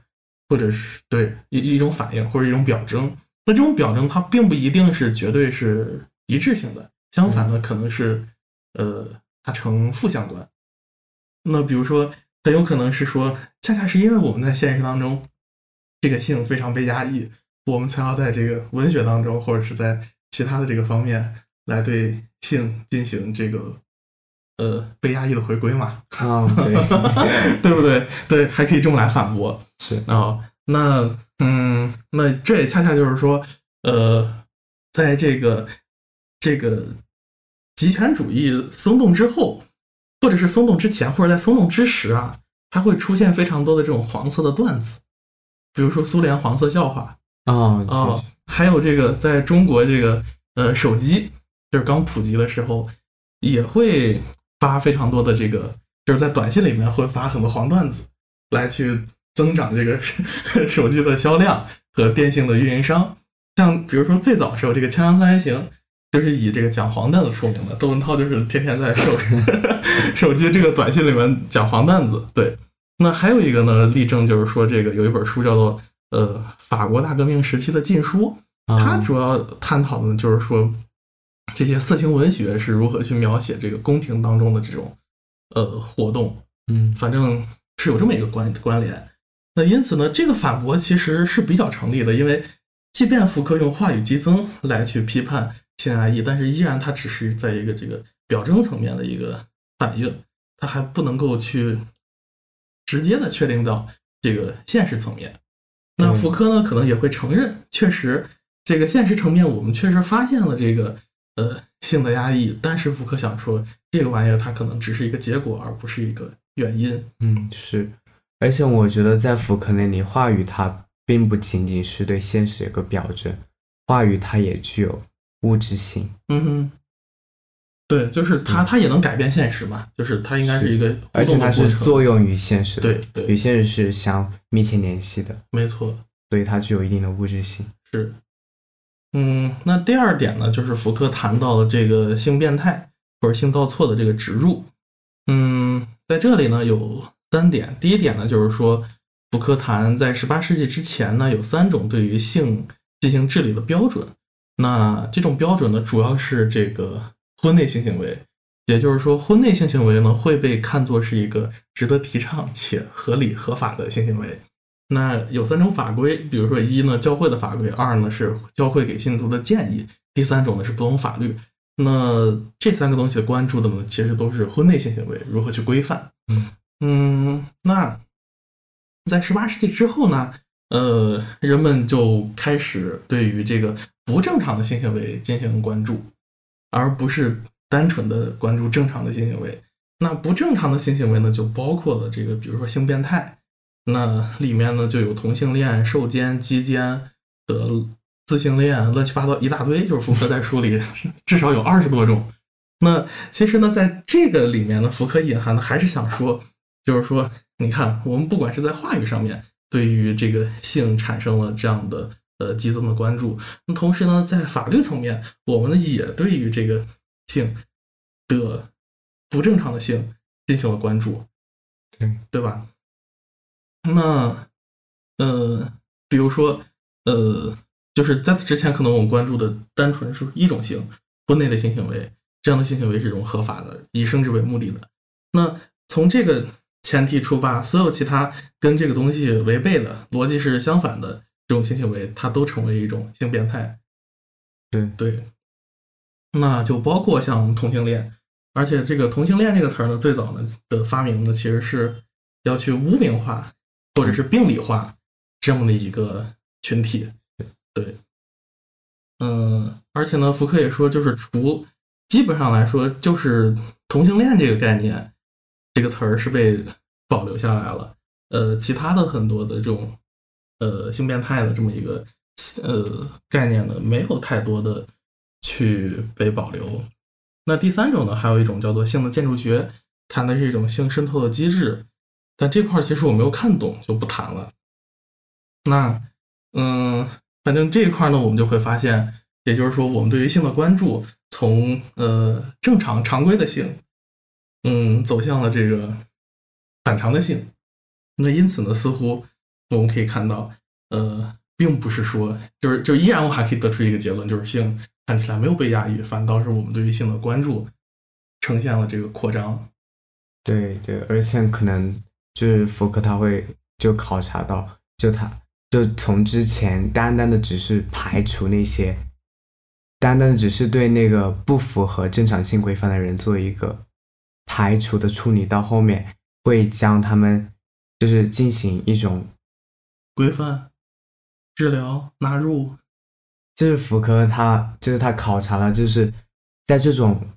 或者是对一一种反应或者一种表征。那这种表征它并不一定是绝对是一致性的，相反呢，可能是呃它呈负相关。那比如说，很有可能是说，恰恰是因为我们在现实当中，这个性非常被压抑，我们才要在这个文学当中，或者是在其他的这个方面来对性进行这个呃被压抑的回归嘛，啊，对，对不对？对，还可以这么来反驳是，啊、那嗯，那这也恰恰就是说，呃，在这个这个极权主义松动之后，或者是松动之前，或者在松动之时啊，它会出现非常多的这种黄色的段子，比如说苏联黄色笑话啊啊、还有这个在中国这个呃手机就是刚普及的时候，也会发非常多的这个，就是在短信里面会发很多黄段子，来去增长这个 手机的销量和电信的运营商。像比如说最早的时候，这个《锵锵三人行》就是以这个讲黄段子出名的，窦文涛就是天天在手 手机这个短信里面讲黄段子。对，那还有一个呢，例证就是说，这个有一本书叫做呃法国大革命时期的禁书，它啊主要探讨的呢，就是说这些色情文学是如何去描写这个宫廷当中的这种呃活动，嗯反正是有这么一个关关联。那因此呢，这个反驳其实是比较成立的，因为即便福柯用话语激增来去批判性爱意，但是依然它只是在一个这个表征层面的一个反应，它还不能够去直接的确定到这个现实层面。那福柯呢，可能也会承认，确实这个现实层面我们确实发现了这个呃性的压抑，但是福柯想说，这个玩意儿它可能只是一个结果，而不是一个原因。嗯是，而且我觉得在福柯那里，话语它并不仅仅是对现实一个表征，话语它也具有物质性。嗯哼，对，就是它，它也能改变现实嘛，就是它应该是一个互而且它是。作用于现实的，对与对，现实是相密切联系的，没错，所以它具有一定的物质性。是。嗯，那第二点呢，就是福柯谈到了这个性变态或者性倒错的这个植入。嗯，在这里呢有三点，第一点呢就是说，福柯谈在十八世纪之前呢有三种对于性进行治理的标准。那这种标准呢，主要是这个婚内性行为，也就是说，婚内性行为呢会被看作是一个值得提倡且合理合法的性行为。那有三种法规，比如说一呢教会的法规，二呢是教会给信徒的建议，第三种呢是不同法律。那这三个东西关注的呢，其实都是婚内性行为如何去规范。嗯，那在十八世纪之后呢，呃，人们就开始对于这个不正常的性行为进行关注，而不是单纯的关注正常的性行为。那不正常的性行为呢，就包括了这个，比如说性变态，那里面呢就有同性恋、受奸、鸡奸的自性恋，乱七八糟一大堆，就是福柯在书里 至少有二十多种。那其实呢，在这个里面呢，福柯隐含的还是想说，就是说，你看，我们不管是在话语上面对于这个性产生了这样的呃激增的关注，那同时呢，在法律层面，我们呢也对于这个性的不正常的性进行了关注，对对吧？那呃，比如说呃，就是在此之前，可能我们关注的单纯是一种性，婚内的性行为，这样的性行为是一种合法的，以生殖为目的的。那从这个前提出发，所有其他跟这个东西违背的、逻辑是相反的这种性行为，它都成为一种性变态。对对，那就包括像同性恋，而且这个同性恋这个词儿呢，最早呢的发明呢，其实是要去污名化或者是病理化这样的一个群体。对，嗯，而且呢，福柯也说，就是除基本上来说，就是同性恋这个概念，这个词儿是被保留下来了。呃，其他的很多的这种呃性变态的这么一个呃概念呢，没有太多的去被保留。那第三种呢，还有一种叫做性的建筑学，谈的是一种性渗透的机制，但这块其实我没有看懂，就不谈了。那嗯，反正这一块呢，我们就会发现，也就是说，我们对于性的关注从呃正常常规的性，嗯，走向了这个反常的性。那因此呢，似乎我们可以看到，呃，并不是说，就是就依然我还可以得出一个结论，就是性看起来没有被压抑，反倒是我们对于性的关注呈现了这个扩张。对对，而且可能就是福柯他会就考察到，就他就从之前单单的只是排除那些，单单的只是对那个不符合正常性规范的人做一个排除的处理，到后面会将他们就是进行一种，规范、治疗、纳入，就是福柯他就是他考察了，就是在这种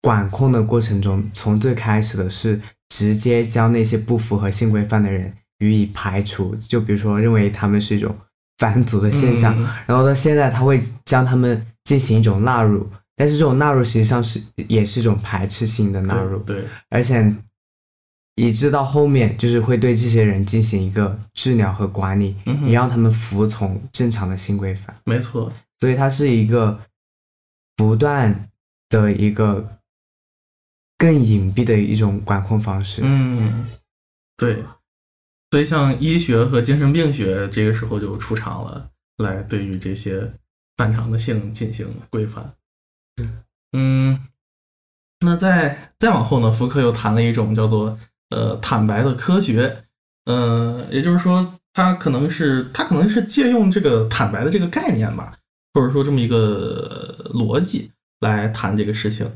管控的过程中，从最开始的是直接将那些不符合性规范的人予以排除，就比如说认为他们是一种反祖的现象，嗯。然后到现在他会将他们进行一种纳入，但是这种纳入实际上是也是一种排斥性的纳入，对，而且以致到后面就是会对这些人进行一个治疗和管理，嗯哼。也让他们服从正常的性规范。没错，所以它是一个不断的一个更隐蔽的一种管控方式。嗯，对，所以像医学和精神病学这个时候就出场了，来对于这些反常的性进行规范。嗯，那再再往后呢，福柯又谈了一种叫做呃坦白的科学，呃，也就是说，他可能是他可能是借用这个坦白的这个概念吧，或者说这么一个呃逻辑来谈这个事情。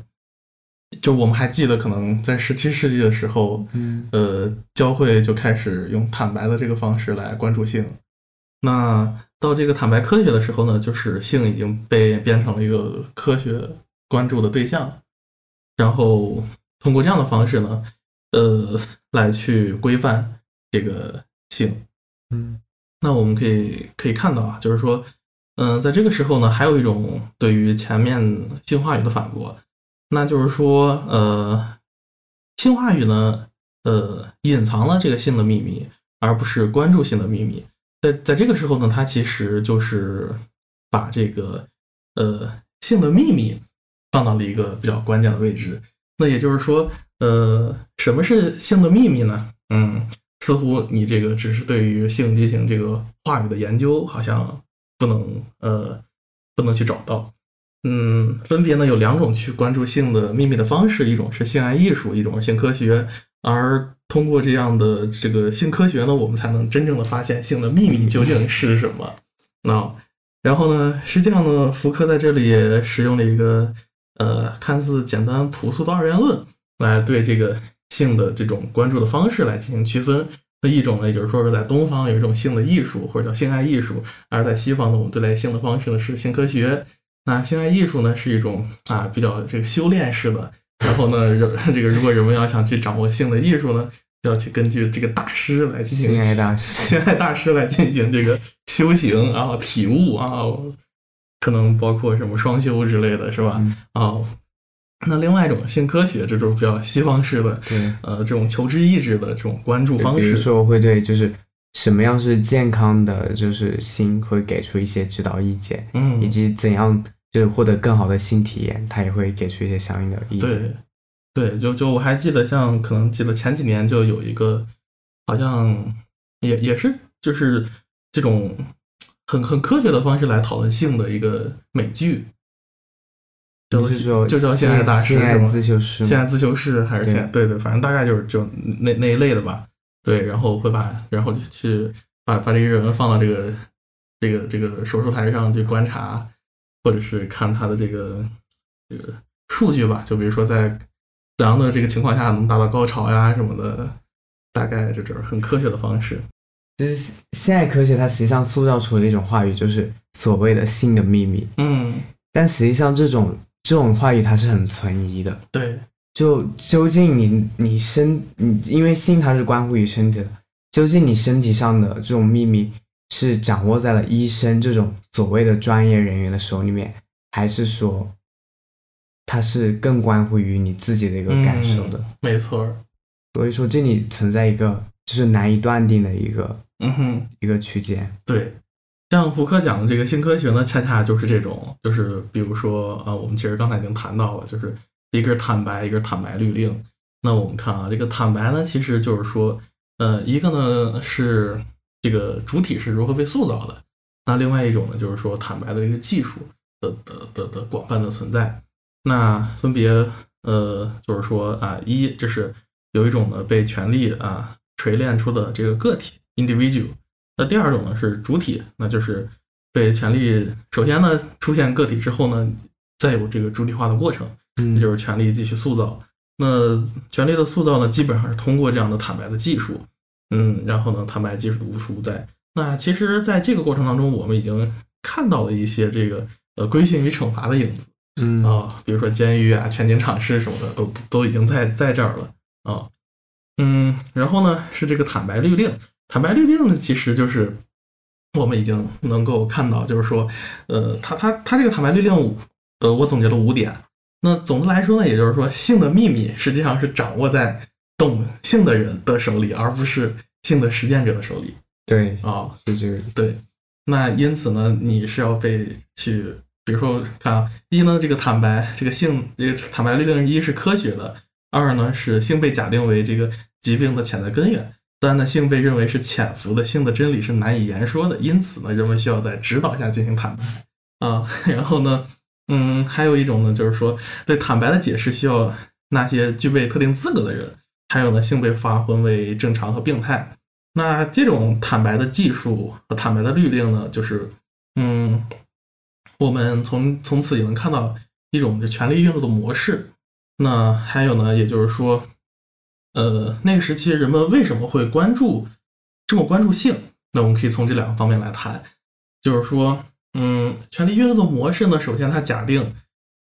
就我们还记得，可能在十七世纪的时候，嗯呃，教会就开始用坦白的这个方式来关注性。那到这个坦白科学的时候呢，就是性已经被变成了一个科学关注的对象，然后通过这样的方式呢，呃，来去规范这个性。嗯那我们可以可以看到啊，就是说，嗯、在这个时候呢，还有一种对于前面性话语的反驳，那就是说，呃，性话语呢，呃，隐藏了这个性的秘密，而不是关注性的秘密。在在这个时候呢，它其实就是把这个呃性的秘密放到了一个比较关键的位置。那也就是说，呃，什么是性的秘密呢？嗯，似乎你这个只是对于性进行这个话语的研究，好像不能呃不能去找到。嗯，分别呢有两种去关注性的秘密的方式，一种是性爱艺术，一种是性科学。而通过这样的这个性科学呢，我们才能真正的发现性的秘密究竟是什么。那然后呢，实际上呢，福柯在这里也使用了一个呃看似简单朴素的二元论，来对这个性的这种关注的方式来进行区分。那一种呢，也就是说是在东方有一种性的艺术，或者叫性爱艺术；而在西方呢，我们对待性的方式呢是性科学。那性爱艺术呢是一种啊比较这个修炼式的，然后呢，人 这个如果人们要想去掌握性的艺术呢，就要去根据这个大师来进行性爱大师。性爱大师来进行这个修行啊、体悟啊，可能包括什么双修之类的，是吧？嗯。啊，那另外一种性科学，这种比较西方式的，对，呃，这种求知意志的这种关注方比如式，说会对就是什么样是健康的，就是心会给出一些指导意见，嗯，以及怎样就是获得更好的新体验，他也会给出一些相应的意见。对，就就我还记得，像可能记得前几年就有一个，好像也也是就是这种很很科学的方式来讨论性的一个美剧，叫做你是就叫性爱大师性爱是吗自修室吗？现在自修室还是对现对对，反正大概就是就那那一类的吧。对，然后会把然后就去把把这个人放到这个这个这个手术台上去观察，或者是看他的这个这个数据吧。就比如说在怎样的这个情况下能达到高潮呀什么的，大概这就是很科学的方式。就是现在科学它实际上塑造出了一种话语，就是所谓的性的秘密，嗯，但实际上这种这种话语它是很存疑的。对，就究竟你你身你因为性它是关乎于身体的，究竟你身体上的这种秘密是掌握在了医生这种所谓的专业人员的手里面，还是说它是更关乎于你自己的一个感受的？没错儿。所以说这里存在一个就是难以断定的一个嗯哼。一个区间。对，像福柯讲的这个性科学呢，恰恰就是这种，就是比如说，呃，我们其实刚才已经谈到了，就是一个是坦白，一个是坦白律令。那我们看啊，这个坦白呢，其实就是说，呃，一个呢是这个主体是如何被塑造的，那另外一种呢，就是说坦白的这个技术的的的的广泛的存在。那分别呃，就是说啊，一就是有一种呢被权力啊锤炼出的这个个体 individual。那第二种呢是主体，那就是被权力首先呢出现个体之后呢，再有这个主体化的过程，嗯也就是权力继续塑造。那权力的塑造呢，基本上是通过这样的坦白的技术，嗯，然后呢，坦白技术的无处不在。那其实，在这个过程当中，我们已经看到了一些这个呃规训与惩罚的影子。嗯啊、比如说监狱啊、全景场试什么的，都都已经在在这儿了啊。嗯，然后呢是这个坦白律令，坦白律令呢其实就是我们已经能够看到，就是说，呃，他他他这个坦白律令，呃，我总结了五点。那总的来说呢，也就是说，性的秘密实际上是掌握在懂性的人的手里，而不是性的实践者的手里对，啊。是这个意思。对，那因此呢，你是要被去，比如说看啊，一呢，这个坦白，这个性，这个坦白律令，一是科学的，二呢是性被假定为这个疾病的潜在根源，三呢性被认为是潜伏的，性的真理是难以言说的，因此呢，人们需要在指导下进行坦白啊。然后呢，嗯，还有一种呢，就是说对坦白的解释需要那些具备特定资格的人，还有呢，性被划分为正常和病态。那这种坦白的技术和坦白的律令呢，就是，嗯，我们从从此也能看到一种就权力运作的模式。那还有呢，也就是说，呃，那个时期人们为什么会关注这么关注性？那我们可以从这两个方面来谈，就是说，嗯，权力运作的模式呢，首先它假定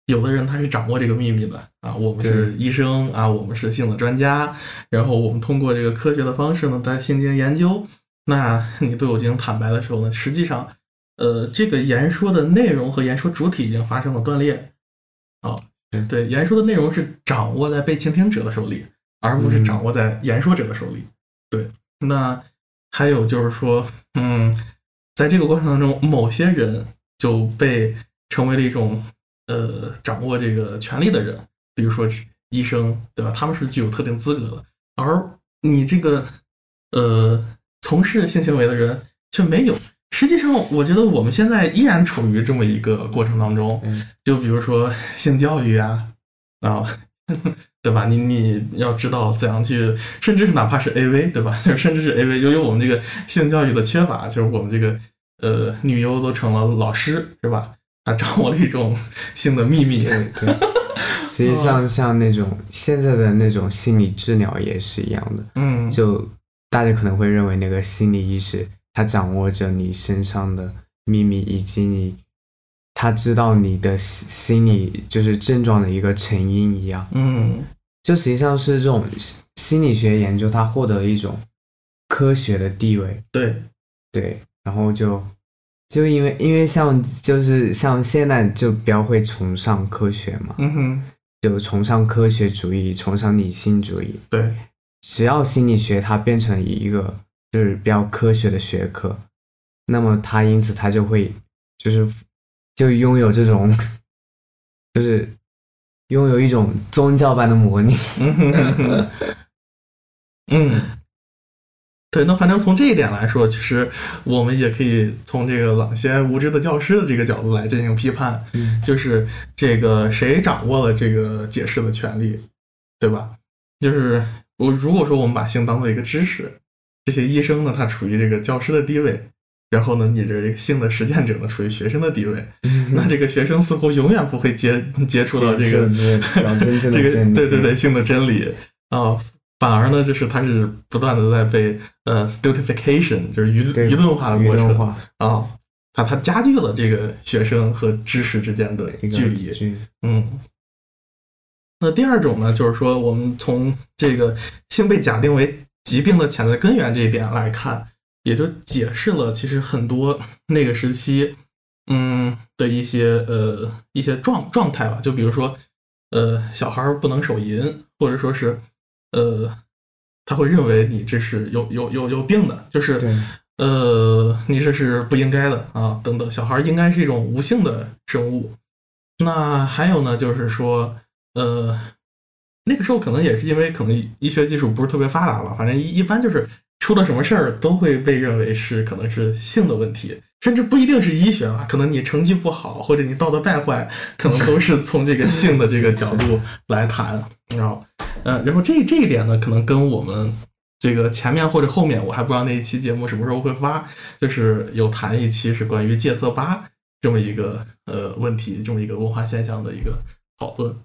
有的人他是掌握这个秘密的啊，我们是医生啊，我们是性的专家，然后我们通过这个科学的方式呢，在性进行研究。那你对我进行坦白的时候呢，实际上，呃，这个言说的内容和言说主体已经发生了断裂。啊，对对，言说的内容是掌握在被倾听者的手里，而不是掌握在言说者的手里。对，那还有就是说，嗯，在这个过程当中，某些人就被成为了一种呃掌握这个权利的人，比如说医生，对吧？他们是具有特定资格的，而你这个呃从事性行为的人却没有。实际上，我觉得我们现在依然处于这么一个过程当中。嗯就比如说性教育啊，啊，对吧？你你要知道怎样去，甚至是哪怕是 AV，对吧？甚至是 AV，由于我们这个性教育的缺乏，就是我们这个呃女优都成了老师，是吧？她掌握了一种性的秘密。对对，实际上像那种现在的那种心理治疗也是一样的，嗯，就大家可能会认为那个心理医师他掌握着你身上的秘密，以及你他知道你的心心理就是症状的一个成因一样。嗯就实际上是这种心心理学研究，它获得了一种科学的地位。对，对，然后就就因为因为像就是像现在就比较会崇尚科学嘛，嗯哼，就崇尚科学主义，崇尚理性主义。对，只要心理学它变成一个就是比较科学的学科，那么它因此它就会就是就拥有这种 就是拥有一种宗教般的魔力。嗯哼。哼哼，嗯，对，那反正从这一点来说，其实我们也可以从这个朗先无知的教师的这个角度来进行批判，嗯就是这个谁掌握了这个解释的权利，对吧？就是我如果说我们把性当做一个知识，这些医生呢，他处于这个教师的地位。然后呢，你这个性的实践者呢，处于学生的地位，那这个学生似乎永远不会接接触到这个这个对对对性的真理啊、反而呢，就是它是不断的在被呃 stultification，就是愚对愚钝化的愚过程钝化。啊，它它加剧了这个学生和知识之间的一个距离。嗯，那第二种呢，就是说我们从这个性被假定为疾病的潜在根源这一点来看，也就解释了其实很多那个时期，嗯的一些呃一些状状态吧，就比如说呃小孩儿不能手淫，或者说是呃他会认为你这是有有有有病的，就是对呃，你这是不应该的啊，等等，小孩儿应该是一种无性的生物。那还有呢，就是说，呃，那个时候可能也是因为可能医学技术不是特别发达吧，反正一一般就是出了什么事儿都会被认为是可能是性的问题，甚至不一定是医学吧，可能你成绩不好或者你道德败坏，可能都是从这个 性的这个角度来谈。然后，呃，然后这这一点呢，可能跟我们这个前面或者后面，我还不知道那一期节目什么时候会发，就是有谈一期是关于戒色吧这么一个呃问题，这么一个文化现象的一个讨论。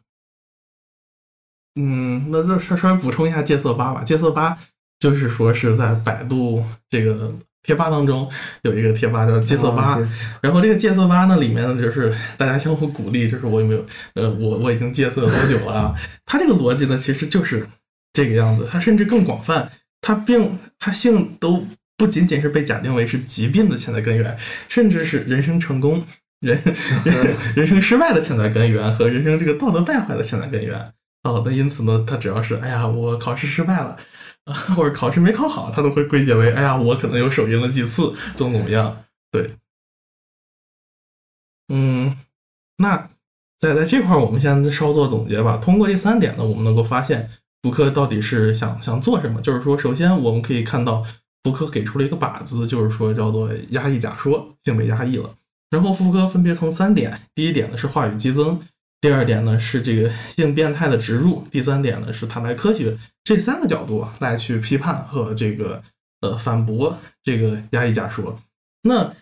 嗯，那再稍稍微补充一下戒色吧吧。戒色吧就是说是在百度这个贴吧当中有一个贴吧叫戒色吧，哦然后这个戒色吧呢里面呢就是大家相互鼓励，就是我有没有呃我我已经戒色多久了啊？它这个逻辑呢其实就是这个样子，它甚至更广泛，它并它性都不仅仅是被假定为是疾病的潜在根源，甚至是人生成功、人人 人生失败的潜在根源和人生这个道德败坏的潜在根源。哦，那因此呢，他只要是哎呀我考试失败了。啊，或者考试没考好，他都会归结为，哎呀，我可能有手淫了几次，怎么怎么样？对，嗯，那在在这块儿，我们先稍作总结吧。通过这三点呢，我们能够发现福柯到底是想想做什么。就是说，首先我们可以看到，福柯给出了一个靶子，就是说叫做压抑假说，性被压抑了。然后福柯分别从三点，第一点呢是话语激增，第二点呢是这个性变态的植入，第三点呢是坦白科学，这三个角度来去批判和这个呃反驳这个压抑假说。那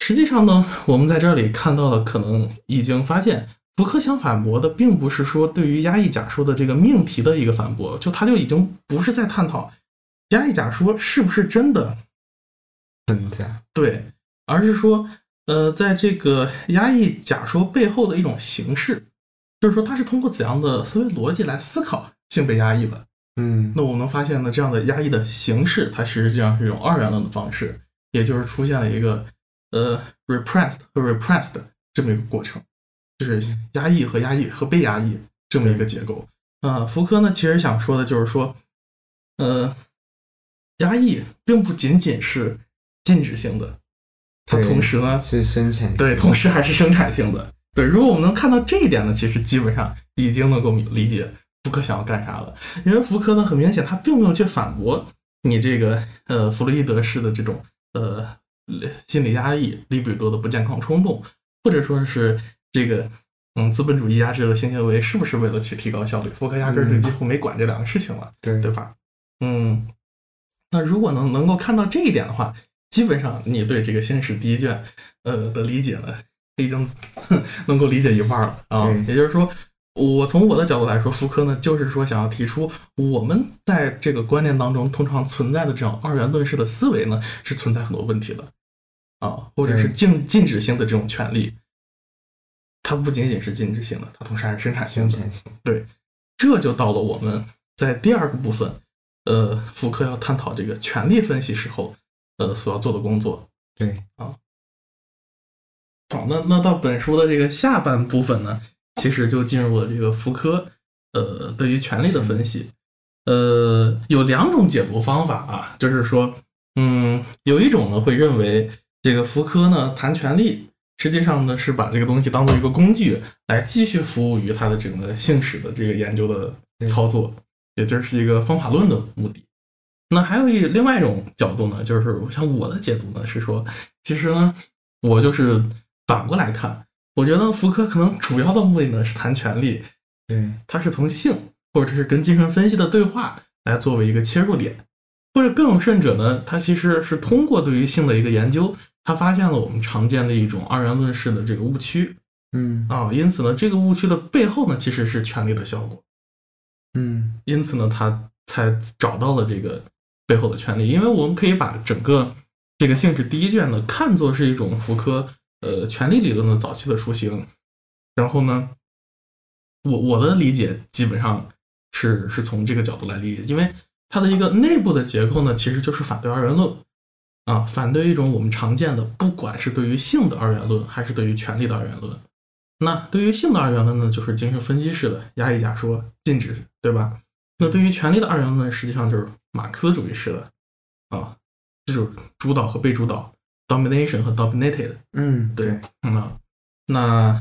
实际上呢，我们在这里看到的可能已经发现，福柯想反驳的并不是说对于压抑假说的这个命题的一个反驳，就他就已经不是在探讨压抑假说是不是真的存在，对，而是说呃，在这个压抑假说背后的一种形式，就是说他是通过怎样的思维逻辑来思考性被压抑的。嗯那我们能发现呢，这样的压抑的形式，它实际上是一种二元论的方式，也就是出现了一个呃 repressed 和 repressed 这么一个过程，就是压抑和压抑和被压抑这么一个结构。啊、福柯呢，其实想说的就是说，呃，压抑并不仅仅是禁止性的，它同时呢，是生产性对，同时还是生产性的。对，如果我们能看到这一点呢，其实基本上已经能够理解福柯想要干啥了。因为福柯呢，很明显他并没有去反驳你这个呃弗洛伊德式的这种呃心理压抑、利比多的不健康冲动，或者说是这个嗯资本主义压制的性行为是不是为了去提高效率？福柯压根儿就嗯几乎没管这两个事情了。对对吧？嗯，那如果能能够看到这一点的话，基本上你对这个《新史》第一卷呃的理解呢，已经 能够理解一半了啊。也就是说，我从我的角度来说，福柯呢就是说想要提出我们在这个观念当中通常存在的这种二元论式的思维呢，是存在很多问题的啊，或者是对禁禁止性的这种权利。它不仅仅是禁止性的，它同时还是生产性的。生产性，这就到了我们在第二个部分，呃，福柯要探讨这个权力分析时候，呃，所要做的工作。对，好，那那到本书的这个下半部分呢，其实就进入了这个福柯，呃，对于权力的分析。呃，有两种解读方法啊，就是说，嗯，有一种呢会认为这个福柯呢谈权力，实际上呢是把这个东西当做一个工具来继续服务于他的整个性史的这个研究的操作，也就是一个方法论的目的。那还有一另外一种角度呢，就是像我的解读呢是说，其实呢，我就是反过来看，我觉得福柯可能主要的目的呢是谈权力，对，他是从性或者是跟精神分析的对话来作为一个切入点，或者更有甚者呢，他其实是通过对于性的一个研究，他发现了我们常见的一种二元论式的这个误区嗯。啊，因此呢，这个误区的背后呢，其实是权力的效果，嗯。因此呢，他才找到了这个背后的权利，因为我们可以把整个这个性质第一卷呢看作是一种福柯呃权力理论的早期的雏形，然后呢，我我的理解基本上是是从这个角度来理解，因为它的一个内部的结构呢，其实就是反对二元论啊，反对一种我们常见的，不管是对于性的二元论，还是对于权力的二元论。那对于性的二元论呢，就是精神分析式的压抑假说、禁止，对吧？那对于权力的二元论，实际上就是马克思主义式的啊，这种主导和被主导 （domination 和 dominated）。嗯，对，嗯，那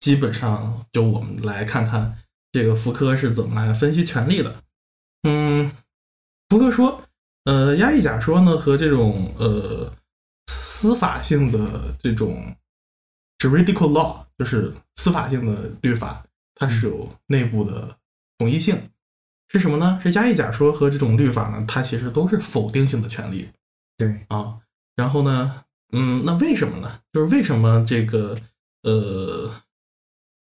基本上就我们来看看这个福柯是怎么来分析权力的。嗯，福柯说，呃，压抑假说呢和这种呃司法性的这种 juridical law，就是司法性的律法，它是有内部的统一性。是什么呢？是压抑假说和这种律法呢，它其实都是否定性的权利。对，啊，然后呢，嗯，那为什么呢？就是为什么这个呃，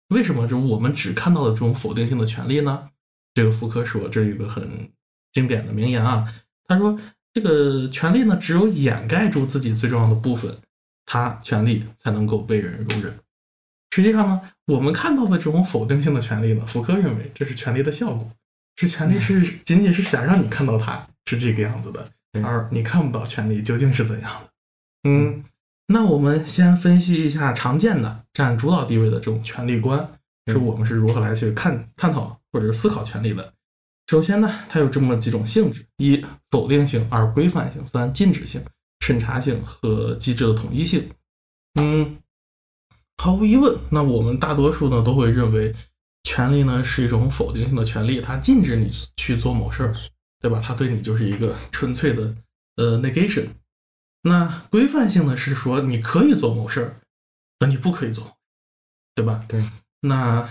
为什么就是我们只看到了这种否定性的权利呢？这个福柯说，这有一个很经典的名言啊，他说这个权利呢，只有掩盖住自己最重要的部分，他权利才能够被人容忍。实际上呢，我们看到的这种否定性的权利呢，福柯认为这是权利的效果，是权利是仅仅是想让你看到它是这个样子的，而你看不到权利究竟是怎样的。嗯，那我们先分析一下常见的占主导地位的这种权力观，是我们是如何来去看探讨或者是思考权利的。首先呢，它有这么几种性质：一、否定性；二、规范性；三、禁止性；审查性和机制的统一性。嗯。毫无疑问，那我们大多数呢都会认为，权利呢是一种否定性的权利，它禁止你去做某事儿，对吧？它对你就是一个纯粹的呃 negation。那规范性呢是说你可以做某事儿，和你不可以做，对吧？对。那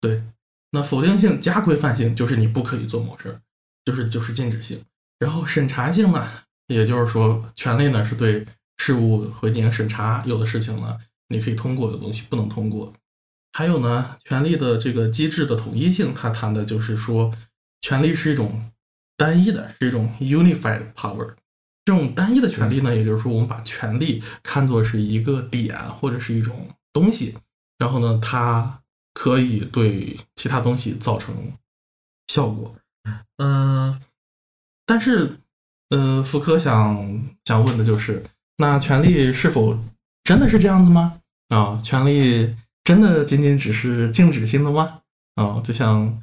对，那否定性加规范性就是你不可以做某事儿，就是就是禁止性。然后审查性呢，也就是说权利呢是对事物会进行审查，有的事情呢。你可以通过的东西不能通过，还有呢，权力的这个机制的统一性，它谈的就是说，权力是一种单一的，是一种 unified power。这种单一的权利呢，也就是说，我们把权利看作是一个点或者是一种东西，然后呢，它可以对其他东西造成效果。嗯，但是，呃，福柯想想问的就是，那权利是否？真的是这样子吗？啊，权利真的仅仅只是静止性的吗？啊，就像，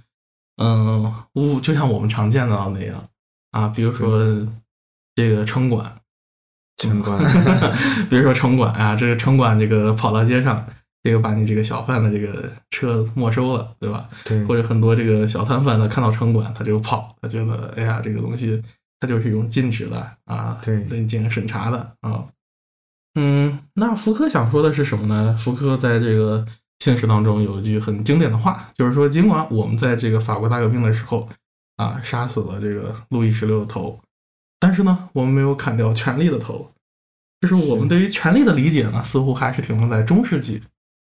嗯，物就像我们常见的那样啊，比如说这个城管，城管，比如说城管啊，这个城管这个跑到街上，这个把你这个小贩的这个车没收了，对吧？对。或者很多这个小摊贩呢，看到城管他就跑，他觉得哎呀，这个东西他就是一种禁止的啊，对，对你进行审查的啊。嗯，那福柯想说的是什么呢？福柯在这个现实当中有一句很经典的话，就是说，尽管我们在这个法国大革命的时候啊，杀死了这个路易十六的头，但是呢，我们没有砍掉权力的头。就是我们对于权力的理解呢，似乎还是停留在中世纪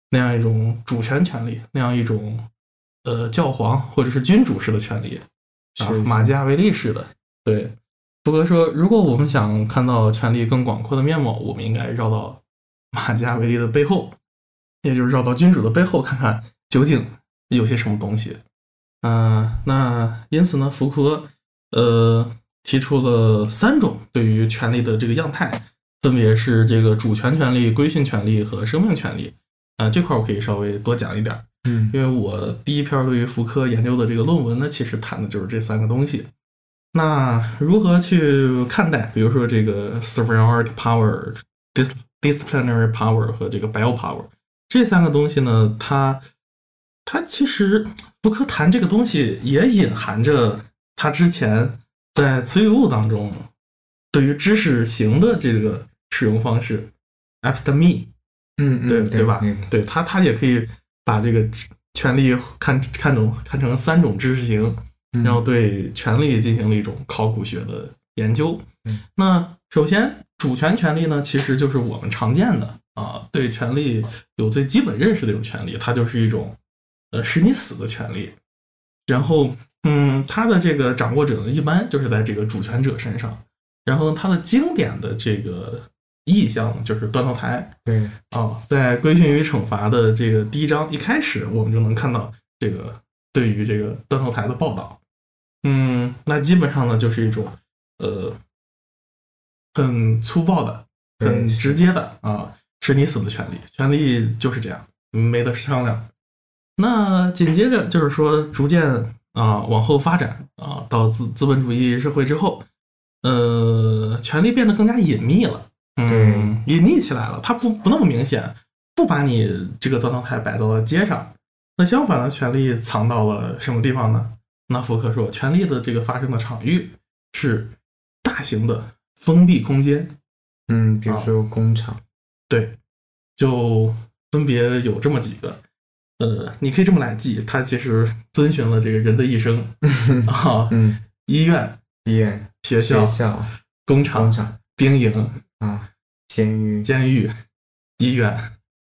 那样一种主权权利，那样一种呃教皇或者是君主式的权利啊，马基雅维利式的，对。福格说：“如果我们想看到权力更广阔的面貌，我们应该绕到马基雅维利的背后，也就是绕到君主的背后，看看究竟有些什么东西。”嗯，那因此呢，福柯呃提出了三种对于权力的这个样态，分别是这个主权权利、规训权利和生命权利。啊，这块我可以稍微多讲一点，嗯，因为我第一篇对于福柯研究的这个论文呢，其实谈的就是这三个东西。那如何去看待，比如说这个 superiority power、dis disciplinary power 和这个 bio power 这三个东西呢？它它其实福柯谈这个东西也隐含着他之前在词语物当中对于知识型的这个使用方式 episteme，嗯对对吧？对他他也可以把这个权利看看懂看成三种知识型。然后对权力进行了一种考古学的研究。那首先，主权权利呢，其实就是我们常见的啊，对权利有最基本认识的一种权利，它就是一种呃使你死的权利。然后，嗯，它的这个掌握者呢，一般就是在这个主权者身上。然后，它的经典的这个意象就是断头台。对啊，在规训与惩罚的这个第一章一开始，我们就能看到这个对于这个断头台的报道。嗯，那基本上呢，就是一种呃很粗暴的、很直接的啊，是你死的权利，权利就是这样，没得商量。那紧接着就是说，逐渐啊往后发展啊，到资资本主义社会之后，呃，权力变得更加隐秘了，嗯，隐匿起来了，它不不那么明显，不把你这个断头台摆到了街上。那相反呢，权力藏到了什么地方呢？那福克说，权力的这个发生的场域是大型的封闭空间，嗯，比如说工厂，对，就分别有这么几个，呃，你可以这么来记，它其实遵循了这个人的一生 啊，嗯，医院、医院、学校、学校、工厂、工厂、兵营啊、监狱、监狱、医院，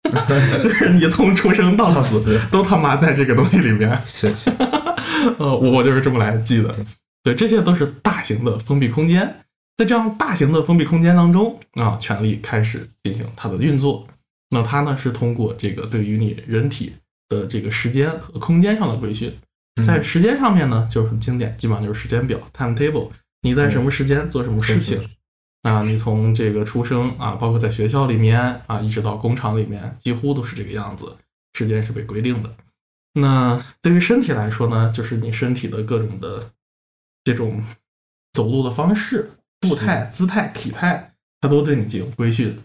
就是你从出生到死都他妈在这个东西里面，是是。呃，我我就是这么来记的。对，这些都是大型的封闭空间。在这样大型的封闭空间当中啊，权力开始进行它的运作。那它呢是通过这个对于你人体的这个时间和空间上的规训，在时间上面呢就是很经典，基本上就是时间表 （timetable），你在什么时间做什么事情啊？你从这个出生啊，包括在学校里面啊，一直到工厂里面，几乎都是这个样子，时间是被规定的。那对于身体来说呢，就是你身体的各种的这种走路的方式、步态、姿态、体态，它都对你进行规训。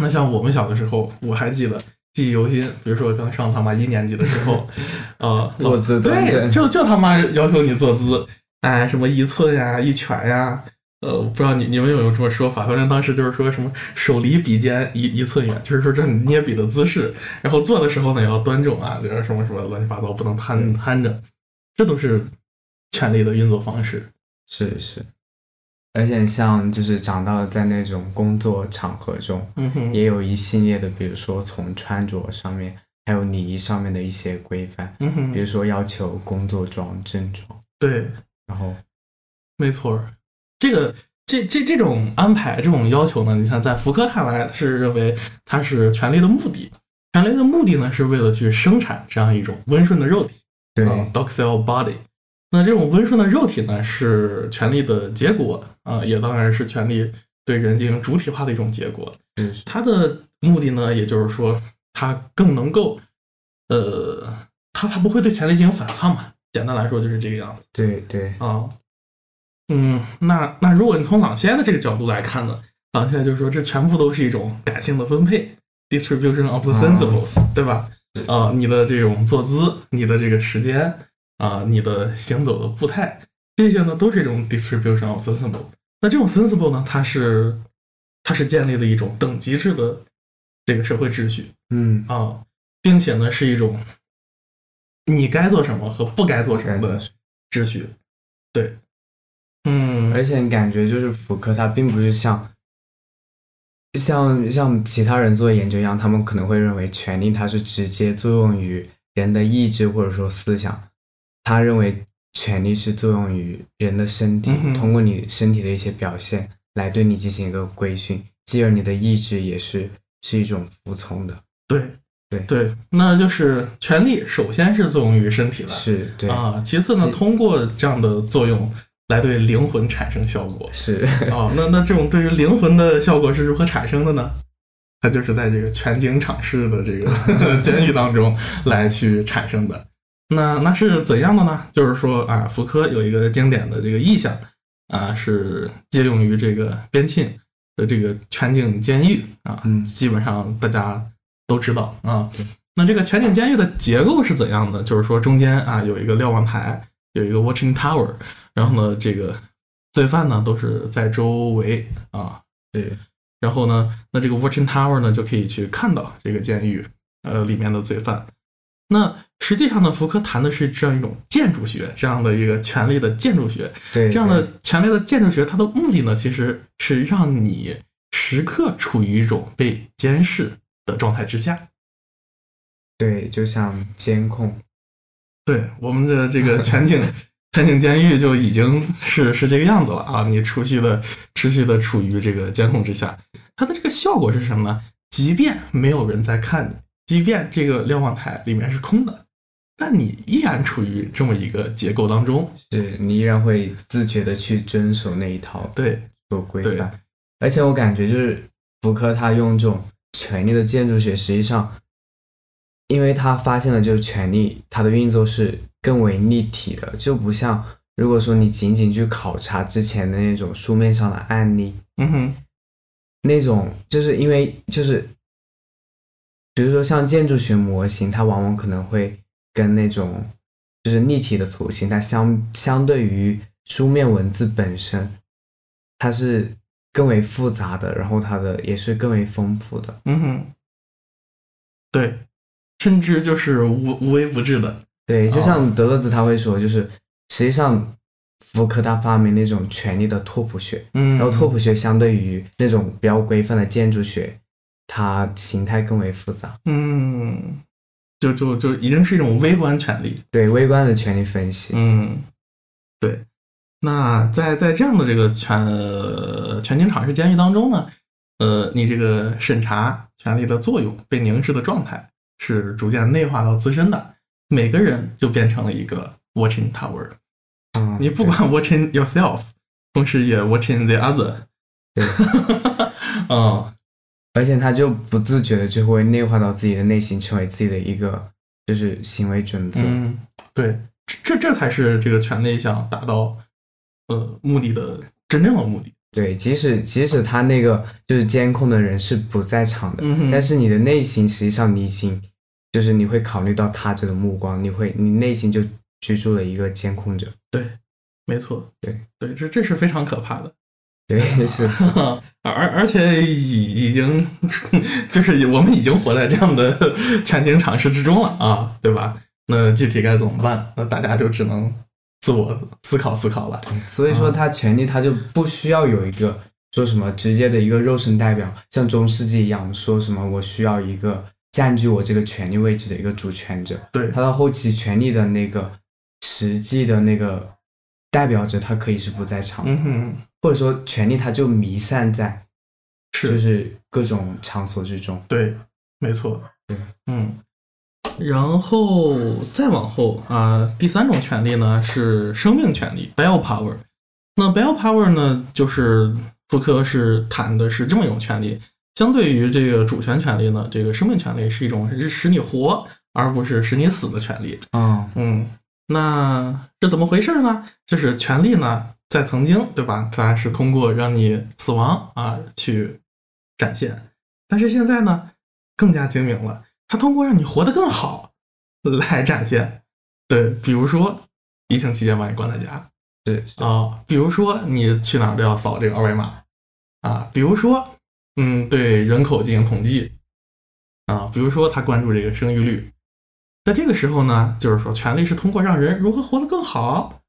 那像我们小的时候，我还记得记忆犹新，比如说刚上他妈一年级的时候，呃，坐姿对，就就他妈要求你坐姿，哎，什么一寸呀、一拳呀，呃，不知道你你们有没有这么说法？反正当时就是说什么手离笔尖一一寸远，就是说这你捏笔的姿势，然后做的时候呢要端正啊，就是什么什么乱七八糟，不能瘫瘫着，这都是权力的运作方式。是是，而且像就是讲到在那种工作场合中，嗯哼，也有一系列的，比如说从穿着上面，还有礼仪上面的一些规范，嗯哼，比如说要求工作装、正装，对，然后没错儿，这个这这这种安排、这种要求呢，你看在福柯看来是认为它是权力的目的，权力的目的呢是为了去生产这样一种温顺的肉体，对、啊 docile body。那这种温顺的肉体呢，是权力的结果啊、也当然是权力对人进行主体化的一种结果。是是它的目的呢，也就是说，它更能够，呃，它它不会对权力进行反抗嘛。简单来说就是这个样子。对对啊，嗯，那那如果你从朗西埃的这个角度来看呢，朗西埃就是说这全部都是一种感性的分配，distribution of the sensibles，、对吧？是啊，你的这种坐姿，你的这个时间啊，你的行走的步态，这些呢都是一种 distribution of sensible。那这种 sensible 呢，它是它是建立了一种等级制的这个社会秩序嗯，啊，并且呢是一种你该做什么和不该做什么的秩序。对，嗯，而且感觉就是福柯他并不是像像像其他人做研究一样，他们可能会认为权力它是直接作用于人的意志或者说思想，他认为权力是作用于人的身体，嗯通过你身体的一些表现来对你进行一个规训，继而你的意志也是是一种服从的，对对对，那就是权力首先是作用于身体了是对，啊，其次呢，通过这样的作用来对灵魂产生效果是啊。那那这种对于灵魂的效果是如何产生的呢？它就是在这个全景场式的这个 监狱当中来去产生的。那那是怎样的呢？就是说啊，福柯有一个经典的这个意象啊，是借用于这个边沁的这个全景监狱啊，嗯基本上大家都知道啊。那这个全景监狱的结构是怎样的？就是说中间啊有一个瞭望台，有一个 watching tower，然后呢，这个罪犯呢都是在周围啊，对，然后呢，那这个 watching tower 呢就可以去看到这个监狱呃里面的罪犯。那实际上呢，福柯谈的是这样一种建筑学，这样的一个权力的建筑学。对这样的权力的建筑学，它的目的呢，其实是让你时刻处于一种被监视的状态之下。对，就像监控，对我们的这个 全景全景监狱就已经是是这个样子了啊！你持续的持续的处于这个监控之下，它的这个效果是什么呢？即便没有人在看你，即便这个瞭望台里面是空的，但你依然处于这么一个结构当中。是你依然会自觉的去遵守那一套对，做规范。而且我感觉就是福柯他用这种权力的建筑学，实际上，因为他发现了就是权力它的运作是更为立体的，就不像如果说你仅仅去考察之前的那种书面上的案例，嗯哼，那种就是因为就是，比如说像建筑学模型，它往往可能会跟那种就是立体的图形，它相相对于书面文字本身，它是更为复杂的，然后它的也是更为丰富的。嗯哼，对，甚至就是无无微不至的。对，就哦像德勒兹他会说，就是实际上福柯他发明那种权力的拓扑学，嗯，然后拓扑学相对于那种比较规范的建筑学，它形态更为复杂。嗯，就就就已经是一种微观权利。对微观的权利分析，嗯，对。那在在这样的这个全呃全景场式监狱当中呢，呃，你这个审查权利的作用被凝视的状态是逐渐内化到自身的，每个人就变成了一个 watching tower，嗯，你不管 watching yourself，同时也 watching the other，对，嗯，而且他就不自觉的就会内化到自己的内心，成为自己的一个就是行为准则。嗯，对，这这这才是这个权力想达到呃目的的真正的目的。对，即使即使他那个就是监控的人是不在场的，嗯但是你的内心实际上你已经就是你会考虑到他者的目光，你会你内心就居住了一个监控者。对，没错，对对，这这是非常可怕的。对，是 是，而而且已已经 就是我们已经活在这样的全景尝试之中了啊，对吧？那具体该怎么办？那大家就只能自我思考思考了。所以说他权力他就不需要有一个说什么直接的一个肉身代表，像中世纪一样说什么我需要一个占据我这个权力位置的一个主权者。对，他到后期权力的那个实际的那个代表着，他可以是不在场，嗯哼，或者说权力它就弥散在就是是各种场所之中。对，没错，对，嗯。然后再往后啊、第三种权利呢是生命权利 （bell power）。那 bell power 呢，就是福柯是谈的是这么一种权利，相对于这个主权权利呢，这个生命权利是一种是使你活而不是使你死的权利。嗯，嗯，那这怎么回事呢？就是权力呢，在曾经，对吧？当然是通过让你死亡啊去展现，但是现在呢，更加精明了，它通过让你活得更好来展现。对，比如说疫情期间把你关在家是是啊，比如说你去哪儿都要扫这个二维码啊，比如说嗯，对人口进行统计啊，比如说他关注这个生育率。在这个时候呢，就是说，权力是通过让人如何活得更好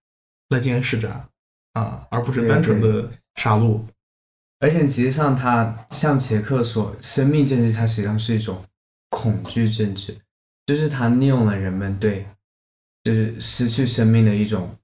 来进行施展啊，而不是单纯的杀戮。而且实际上，它像杰克说，生命政治它实际上是一种恐惧政治，就是它利用了人们对就是失去生命的一种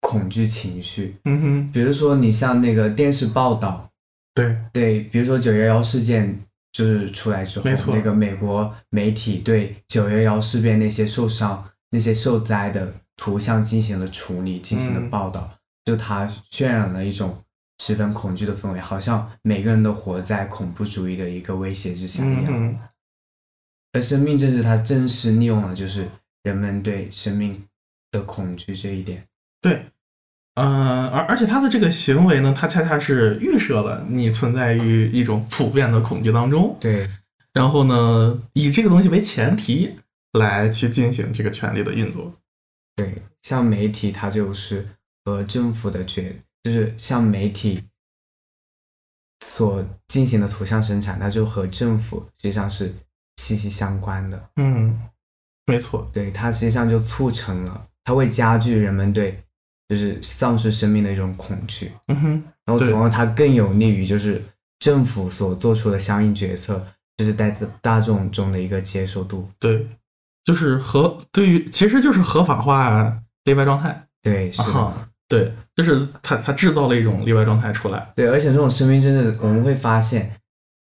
恐惧情绪。嗯哼，比如说，你像那个电视报道，对，对，比如说九幺幺事件就是出来之后，那个美国媒体对九幺幺事变那些受伤、那些受灾的图像进行了处理，进行了嗯报道，就它渲染了一种十分恐惧的氛围，好像每个人都活在恐怖主义的一个威胁之下一样。而生命政治它正是利用了就是人们对生命的恐惧这一点。对，嗯、而而且他的这个行为呢，他恰恰是预设了你存在于一种普遍的恐惧当中，对，然后呢，以这个东西为前提来去进行这个权力的运作。对，像媒体它就是和政府的决，就是像媒体所进行的图像生产，它就和政府实际上是息息相关的。嗯，没错，对，它实际上就促成了，它会加剧人们对就是丧失生命的一种恐惧，嗯哼，然后从而它更有利于就是政府所做出的相应决策，就是在大众中的一个接受度。对，就是合对于其实就是合法化例外状态。对，是的。啊，对，就是他他制造了一种例外状态出来。对，而且这种生命政治，我们会发现，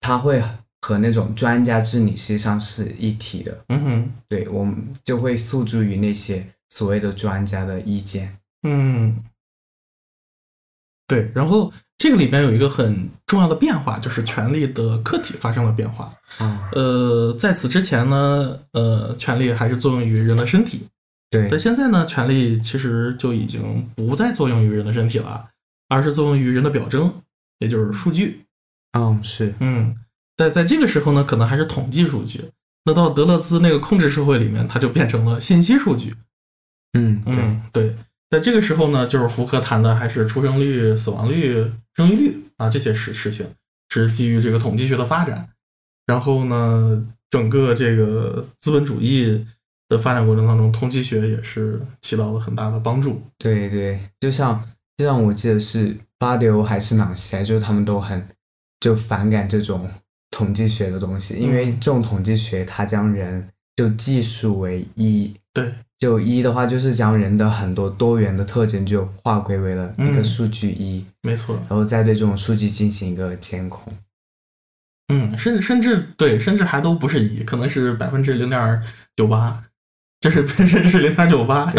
它会和那种专家治理实际上是一体的。嗯哼，对，我们就会诉诸于那些所谓的专家的意见。嗯，对。然后这个里边有一个很重要的变化，就是权力的客体发生了变化。啊，呃，在此之前呢，呃，权力还是作用于人的身体，对但现在呢，权力其实就已经不再作用于人的身体了，而是作用于人的表征，也就是数据。嗯，是，嗯，在在这个时候呢，可能还是统计数据。那到德勒兹那个控制社会里面，它就变成了信息数据。嗯，对，嗯，对，在这个时候呢，就是福柯谈的还是出生率、死亡率、生育率啊这些事事情，是基于这个统计学的发展。然后呢，整个这个资本主义的发展过程当中，统计学也是起到了很大的帮助。对对，就像就像我记得是巴迪欧还是朗西埃，就是他们都很就反感这种统计学的东西，因为嗯这种统计学它将人就技术为一。对，就一的话，就是将人的很多多元的特征就划归为了一个嗯数据一，没错。然后再对这种数据进行一个监控。嗯，甚甚至对，甚至还都不是一，可能是百分之零点九八，就是甚至是零点九八。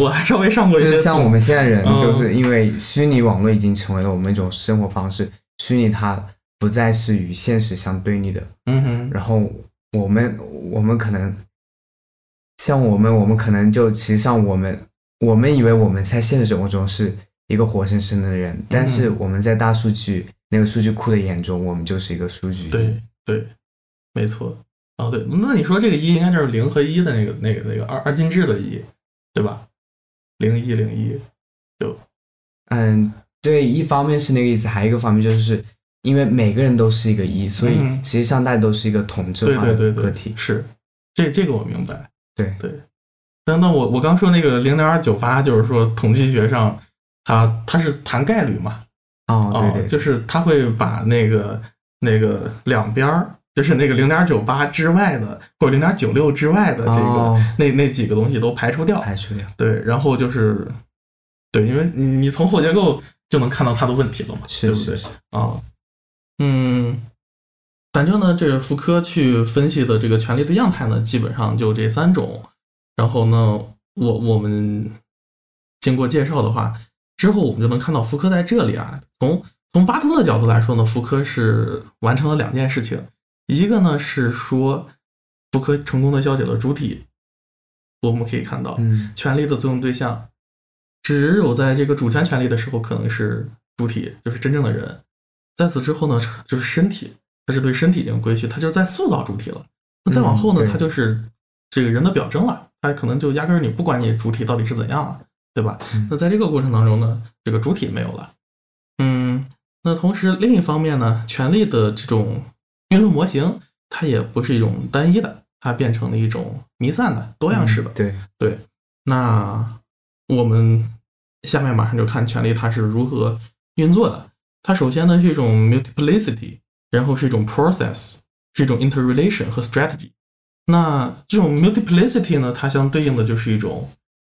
我还稍微上过一些，就是像我们现在人，嗯就是因为虚拟网络已经成为了我们一种生活方式，虚拟它不再是与现实相对立的。嗯哼，然后我们我们可能像我们，我们可能就其实像我们我们以为我们在现实生活中是一个活生生的人，但是我们在大数据那个数据库的眼中，我们就是一个数据。对对，没错。哦，对，那你说这个一应该就是零和一的那个那个那个二二进制的一，对吧？零一零一，就嗯，对，一方面是那个意思，还有一个方面就是因为每个人都是一个一，所以嗯。实际上大家都是一个统治对化对对个体，。是。这这个我明白。对。对，但那我我刚说那个零点九八，就是说统计学上，它它是谈概率嘛，哦，对对，就是它会把那个那个两边儿，就是那个零点九八之外的，或者零点九六之外的这个、哦。那那几个东西都排除掉。排除掉，对，然后就是对，因为你你从后结构就能看到它的问题了嘛，是对不对？啊，嗯，反正呢，这个福柯去分析的这个权力的样态呢，基本上就这三种。然后呢，我我们经过介绍的话，之后我们就能看到福柯在这里啊，从从巴特勒角度来说呢，福柯是完成了两件事情，一个呢是说福柯成功的消解了主体，我们可以看到，嗯权力的作用对象，只有在这个主权权利的时候，可能是主体，就是真正的人。在此之后呢，就是身体，它是对身体进行规训，它就在塑造主体了。那再往后呢，嗯它就是这个人的表征了，它可能就压根儿你不管你主体到底是怎样了，对吧？嗯那在这个过程当中呢，这个主体没有了。嗯，那同时另一方面呢，权力的这种运动模型，它也不是一种单一的，它变成了一种弥散的、多样式的。对，对，那我们下面马上就看权力它是如何运作的。它首先呢是一种 multiplicity，然后是一种 process，是一种 interrelation 和 strategy。那这种 multiplicity 呢，它相对应的就是一种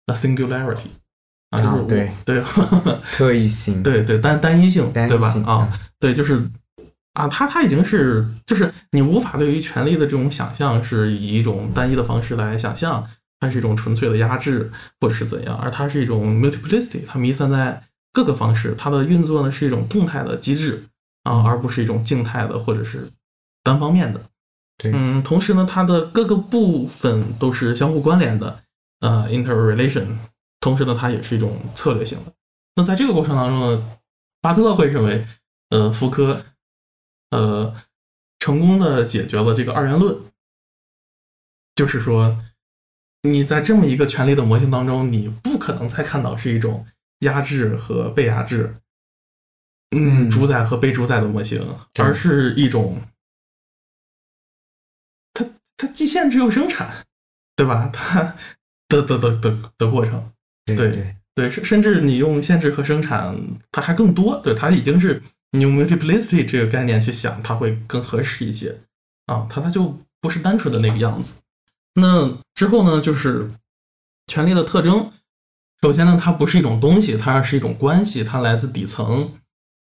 a singularity 啊，就是我、对。对。特异性，对对单单一性，对吧？啊，对，就是啊，它它已经是就是你无法对于权力的这种想象是以一种单一的方式来想象，它是一种纯粹的压制或者是怎样，而它是一种 multiplicity，它弥散在各个方式，它的运作呢是一种动态的机制啊，而不是一种静态的或者是单方面的。对嗯，同时呢，它的各个部分都是相互关联的，呃，interrelation。同时呢，它也是一种策略性的。那在这个过程当中呢，巴特勒会认为，呃，福柯，呃，成功的解决了这个二元论，就是说，你在这么一个权力的模型当中，你不可能再看到是一种压制和被压制，嗯，嗯主宰和被主宰的模型，而是一种，它它既限制又生产，对吧？它的的的的的过程。对对对对，甚甚至你用限制和生产，它还更多。对，它已经是你用 multiplicity 这个概念去想，它会更合适一些啊。它它就不是单纯的那个样子。那之后呢，就是权力的特征。首先呢，它不是一种东西，它是一种关系，它来自底层。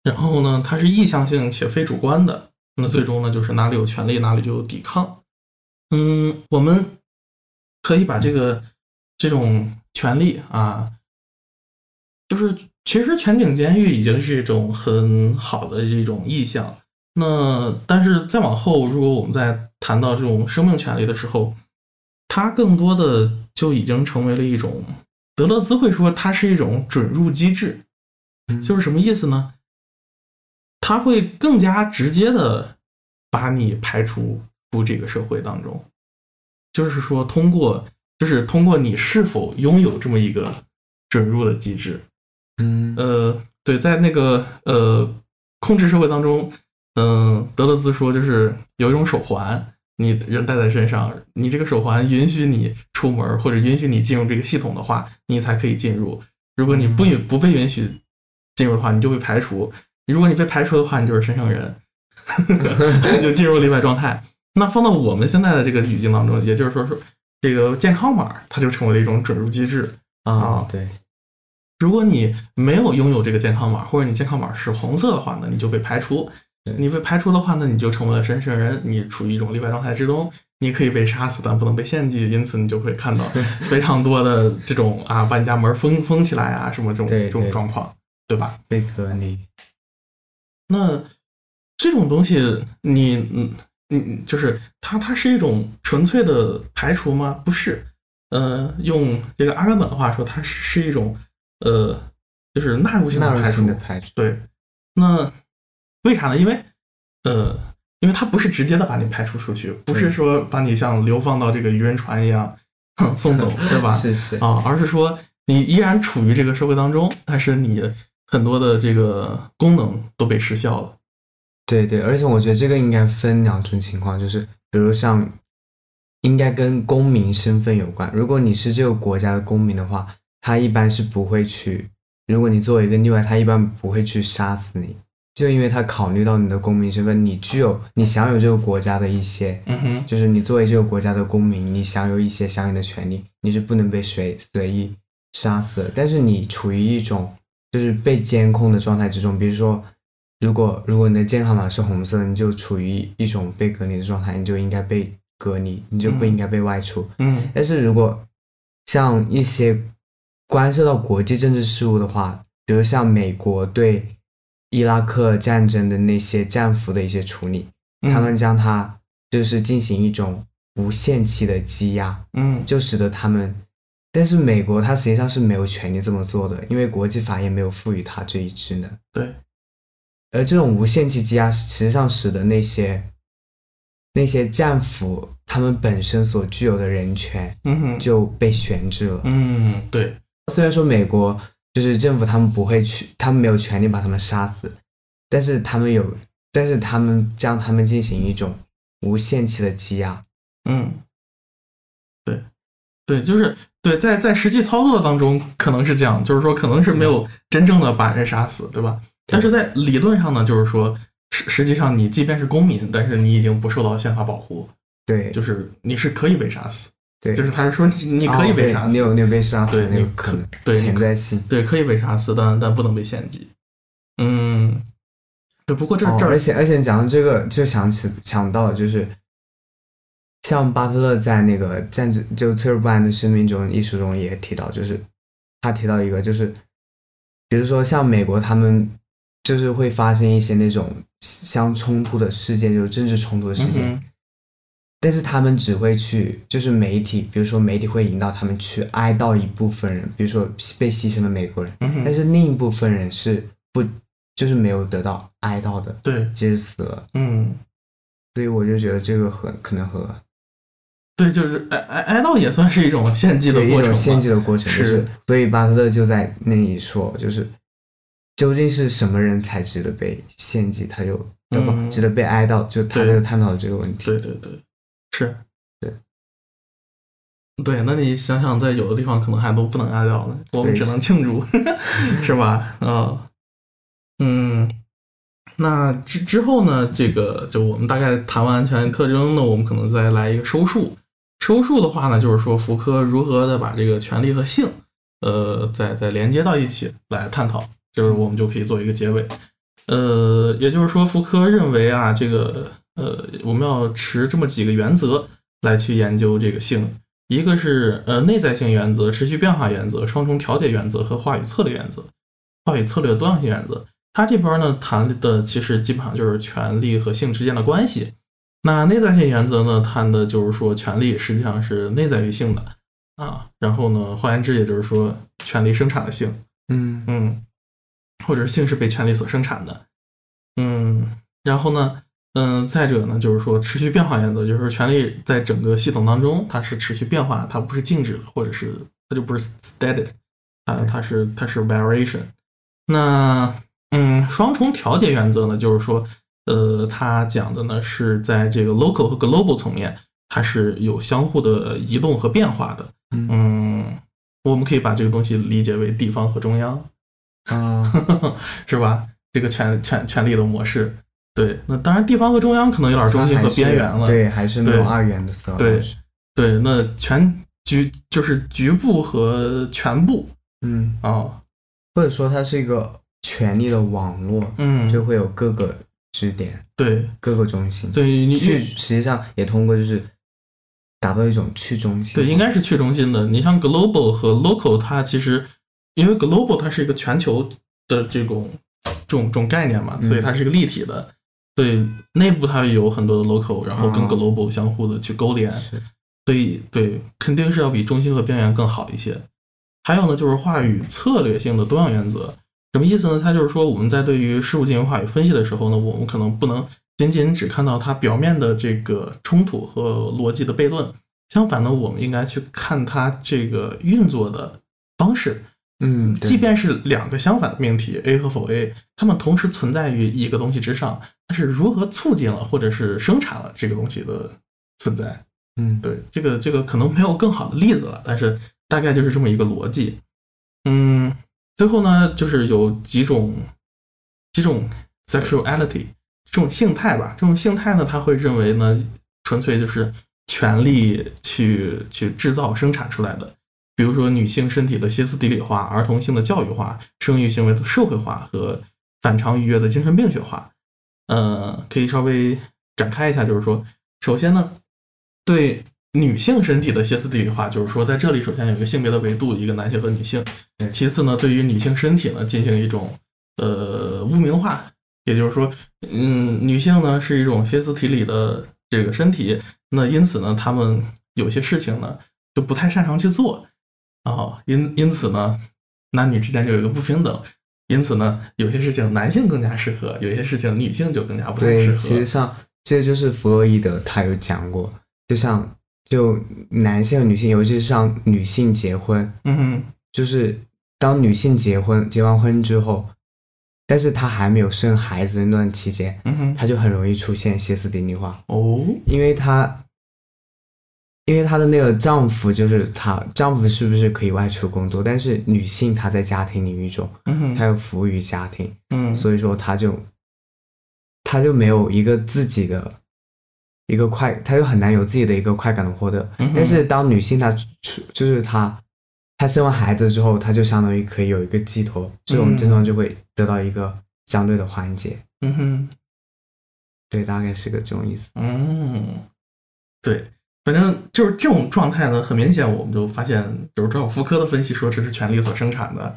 然后呢，它是意向性且非主观的。那最终呢，就是哪里有权利，哪里就有抵抗。嗯，我们可以把这个这种权利啊，就是其实全景监狱已经是一种很好的这种意向。那但是再往后，如果我们在谈到这种生命权利的时候，它更多的就已经成为了一种，德勒兹会说它是一种准入机制，嗯。就是什么意思呢？它会更加直接的把你排除出这个社会当中，就是说通过就是通过你是否拥有这么一个准入的机制，嗯。呃，对，在那个呃控制社会当中，嗯、德勒兹说就是有一种手环，你人戴在身上，你这个手环允许你出门或者允许你进入这个系统的话，你才可以进入。如果你不允不被允许进入的话，你就会排除。如果你被排除的话，你就是身上人，你就进入例外状态。那放到我们现在的这个语境当中，也就是说说这个健康码，它就成为了一种准入机制。啊，对，如果你没有拥有这个健康码，或者你健康码是红色的话呢，你就被排除。你被排除的话那，你就成为了神圣人，你处于一种例外状态之中，你可以被杀死，但不能被献祭。因此，你就会看到 非常多的这种啊，把你家门封封起来啊，什么这种这种状况，对吧？被隔离。那这种东西，你嗯嗯，就是它它是一种纯粹的排除吗？不是。呃，用这个阿甘本的话说，它是一种呃，就是纳入性的排除。排除。对。那为啥呢？因为，呃，因为它不是直接的把你排除出去，不是说把你像流放到这个渔人船一样送走，对吧？是是啊，而是说你依然处于这个社会当中，但是你很多的这个功能都被失效了。对对，而且我觉得这个应该分两种情况，就是比如像，应该跟公民身份有关。如果你是这个国家的公民的话，他一般是不会去；如果你作为一个例外，他一般不会去杀死你。就因为他考虑到你的公民身份，你具有你享有这个国家的一些，嗯哼，就是你作为这个国家的公民，你享有一些相应的权利，你是不能被随随意杀死的。但是你处于一种就是被监控的状态之中，比如说，如果如果你的健康码是红色，你就处于一种被隔离的状态，你就应该被隔离，你就不应该被外出。嗯，但是如果像一些关涉到国际政治事务的话，比如像美国对。伊拉克战争的那些战俘的一些处理，他们将它就是进行一种无限期的羁押，嗯，就使得他们，但是美国它实际上是没有权利这么做的，因为国际法也没有赋予它这一职能。对，而这种无限期羁押实际上使得那些那些战俘他们本身所具有的人权，嗯就被悬置了。嗯，对，虽然说美国。就是政府，他们不会去，他们没有权利把他们杀死，但是他们有，但是他们将他们进行一种无限期的羁押。嗯，对，对，就是对，在在实际操作当中可能是这样，就是说可能是没有真正的把人杀死，对吧？但是在理论上呢，就是说实实际上你即便是公民，但是你已经不受到宪法保护，对，就是你是可以被杀死。对，就是他是说你可以被杀死，你有你有被杀死，那个可对潜在性，对，可以被杀死，但但不能被献祭。嗯，对，不过这这而且而且讲到这个，就想起想到就是像巴特勒在那个战争就脆弱不安的生命中艺术中也提到，就是他提到一个，就是比如说像美国他们就是会发生一些那种相冲突的事件，就是政治冲突的事件。但是他们只会去，就是媒体，比如说媒体会引导他们去哀悼一部分人，比如说被牺牲的美国人，但是另一部分人是不，就是没有得到哀悼的，对，即使死了，嗯，所以我就觉得这个很可能和，对，就是哀哀哀悼也算是一种献祭的过程，献祭的过程是，所以巴特勒就在那里说，就是究竟是什么人才值得被献祭，他就嗯。值得被哀悼，就他就探讨这个问题，对对对。是，对，对，那你想想，在有的地方可能还都不能哀悼呢，我们只能庆祝，是吧？啊，嗯，那之之后呢？这个就我们大概谈完权特征呢，我们可能再来一个收束。收束的话呢，就是说福柯如何的把这个权利和性，呃，再再连接到一起来探讨，就是我们就可以做一个结尾。呃，也就是说，福柯认为啊，这个。呃，我们要持这么几个原则来去研究这个性，一个是呃内在性原则、持续变化原则、双重调节原则和话语策略原则。话语策略多样性原则，它这边呢谈的其实基本上就是权力和性之间的关系。那内在性原则呢，谈的就是说权力实际上是内在于性的啊。然后呢，换言之，也就是说权力生产了性，嗯嗯，或者是性是被权力所生产的，嗯，然后呢？嗯，再者呢，就是说持续变化原则，就是权力在整个系统当中，它是持续变化，它不是静止的，或者是它就不是 steady，啊，它是它是 variation。那嗯，双重调节原则呢，就是说，呃，它讲的呢是在这个 local 和 global 层面，它是有相互的移动和变化的。嗯，我们可以把这个东西理解为地方和中央，啊，是吧？这个权权权力的模式。对，那当然，地方和中央可能有点中心和边缘了。对，还是那种二元的思维。对，对，那全局就是局部和全部嗯，啊，或者说它是一个权力的网络，嗯，就会有各个支点、对各个中心。对，你去实际上也通过就是达到一种去中心。对，应该是去中心的。你像 global 和 local，它其实因为 global 它是一个全球的这种这种这种概念嘛，嗯所以它是一个立体的。对，内部它有很多的 local，然后跟啊 global 相互的去勾连，是所以对，肯定是要比中心和边缘更好一些。还有呢，就是话语策略性的多样原则，什么意思呢？它就是说我们在对于事物进行话语分析的时候呢，我们可能不能仅仅只看到它表面的这个冲突和逻辑的悖论，相反呢，我们应该去看它这个运作的方式。嗯，即便是两个相反的命题 A 和否 A，它们同时存在于一个东西之上，它是如何促进了或者是生产了这个东西的存在？嗯对，这个这个可能没有更好的例子了，但是大概就是这么一个逻辑。嗯，最后呢，就是有几种几种 sexuality 这种性态吧，这种性态呢，他会认为呢，纯粹就是权力去去制造生产出来的。比如说女性身体的歇斯底里化、儿童性的教育化、生育行为的社会化和反常愉悦的精神病学化。呃，可以稍微展开一下，就是说，首先呢，对女性身体的歇斯底里化，就是说，在这里首先有一个性别的维度，一个男性和女性。其次呢，对于女性身体呢进行一种呃污名化，也就是说，嗯，女性呢是一种歇斯底里的这个身体，那因此呢，她们有些事情呢就不太擅长去做啊、因因此呢，男女之间就有一个不平等。因此呢，有些事情男性更加适合，有些事情女性就更加不太适对，合。其实上这就是弗洛伊德他有讲过，就像就男性和女性，尤其是像女性结婚，嗯哼，就是当女性结婚结完婚之后，但是她还没有生孩子的那段期间，嗯哼，她就很容易出现歇斯底里化，哦，因为她因为她的那个丈夫就是她丈夫是不是可以外出工作，但是女性她在家庭领域中，嗯，她要服务于家庭，嗯，所以说她就她就没有一个自己的一个快，她就很难有自己的一个快感的获得。嗯但是当女性她出就是她她生完孩子之后，她就相当于可以有一个寄托，这种嗯症状就会得到一个相对的缓解。嗯哼，对，大概是个这种意思。嗯，对，反正就是这种状态呢，很明显我们就发现，就是照福柯的分析说这是权力所生产的。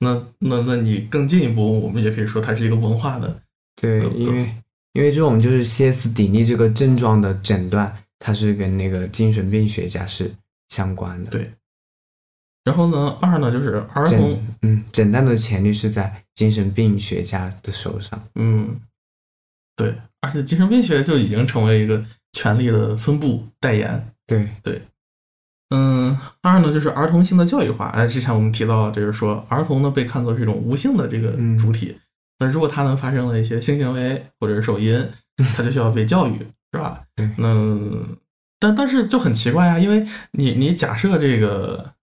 那那那你更进一步，我们也可以说它是一个文化的，对，对因为因为这种就是歇斯底里这个症状的诊断，它是跟那个精神病学家是相关的。对然后呢，二呢就是儿童，嗯，诊断的权利是在精神病学家的手上。嗯，对，而且精神病学就已经成为一个权力的分布代言。对对，嗯，二呢就是儿童性的教育化。哎，之前我们提到，就是说儿童呢被看作是一种无性的这个嗯主体。那如果他呢发生了一些性行为或者是手淫，他就需要被教育，是吧？对那但但是就很奇怪啊，因为你你假设这个，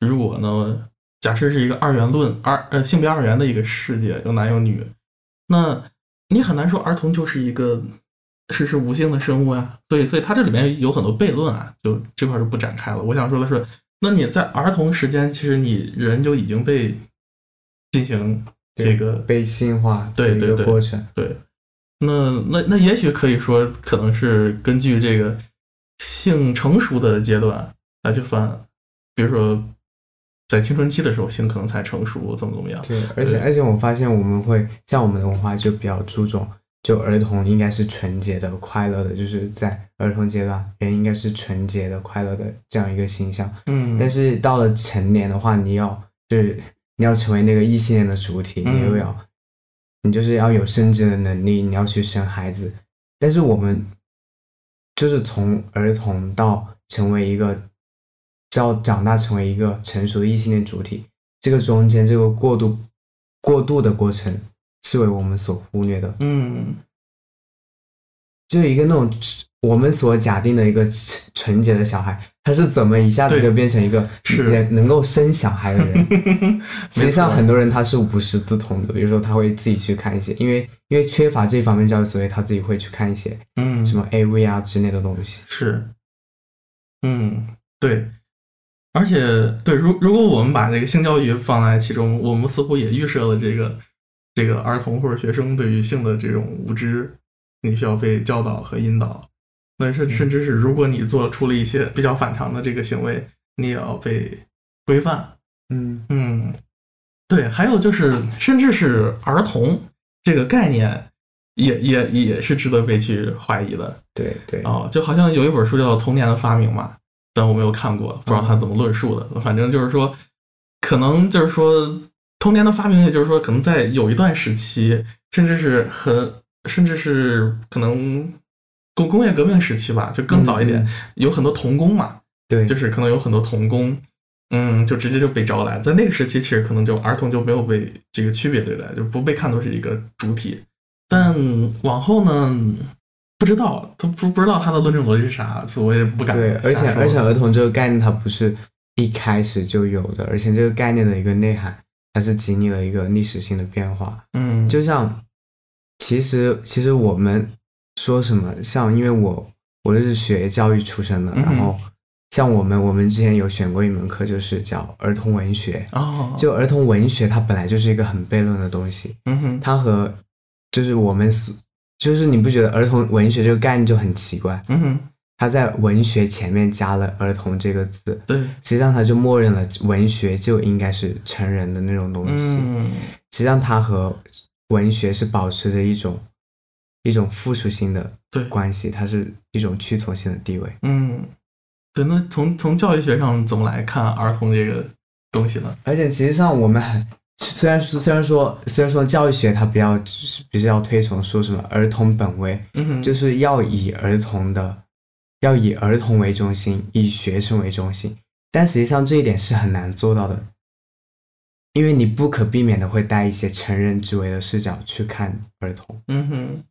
如果呢假设是一个二元论二呃性别二元的一个世界，有男有女，那你很难说儿童就是一个是是无性的生物呀。所以所以它这里面有很多悖论啊，就这块就不展开了。我想说的是，那你在儿童时间，其实你人就已经被进行这个被性化对对对个过程。那那那也许可以说，可能是根据这个性成熟的阶段来去分，比如说在青春期的时候，性可能才成熟，怎么怎么样。对，而且而且我发现我们会像我们的文化就比较注重，就儿童应该是纯洁的、快乐的，就是在儿童阶段，人应该是纯洁的、快乐的这样一个形象。嗯，但是到了成年的话，你要就是你要成为那个异性恋的主体，嗯你又要你就是要有生殖的能力，你要去生孩子。但是我们就是从儿童到成为一个，到长大成为一个成熟的异性恋主体，这个中间这个过渡过渡的过程是为我们所忽略的。嗯。就一个那种我们所假定的一个纯纯洁的小孩，他是怎么一下子就变成一个是。能能够生小孩的人？实际上，很多人他是无师自通的，比如说他会自己去看一些，因为因为缺乏这方面教育，所以他自己会去看一些嗯。什么 AV 啊之类的东西。是，嗯，对，而且对，如如果我们把这个性教育放在其中，我们似乎也预设了这个这个儿童或者学生对于性的这种无知，你需要被教导和引导。那甚甚至是，如果你做出了一些比较反常的这个行为，你也要被规范。嗯嗯，对，还有就是，甚至是儿童这个概念也，也也是值得被去怀疑的。对对哦，就好像有一本书叫《童年的发明》嘛，但我没有看过，不知道他怎么论述的。反正就是说，可能就是说，童年的发明，也就是说，可能在有一段时期，甚至是很，甚至是可能工工业革命时期吧，就更早一点，嗯有很多童工嘛，对，就是可能有很多童工，嗯，就直接就被招来。在那个时期，其实可能就儿童就没有被这个区别对待，就不被看作是一个主体。但往后呢，不知道他不不知道他的论证逻辑是啥，所以我也不敢对，而且而且儿童这个概念它不是一开始就有的，而且这个概念的一个内涵，它是经历了一个历史性的变化。嗯，就像其实其实我们说什么，像因为我我就是学教育出身的，嗯然后像我们我们之前有选过一门课，就是叫儿童文学。哦，就儿童文学，它本来就是一个很悖论的东西，嗯哼，它和就是我们所就是你不觉得儿童文学这个概念就很奇怪？嗯哼，它在文学前面加了“儿童”这个字，对，实际上他就默认了文学就应该是成人的那种东西。嗯实际上，他和文学是保持着一种一种附属性的对关系，它是一种屈从性的地位。嗯，对。那从从教育学上怎么来看儿童这个东西呢？而且，实际上我们很虽然说虽然说虽然说教育学它比较比较推崇说什么儿童本位，嗯哼，就是要以儿童的要以儿童为中心，以学生为中心。但实际上这一点是很难做到的，因为你不可避免的会带一些成人之为的视角去看儿童。嗯哼，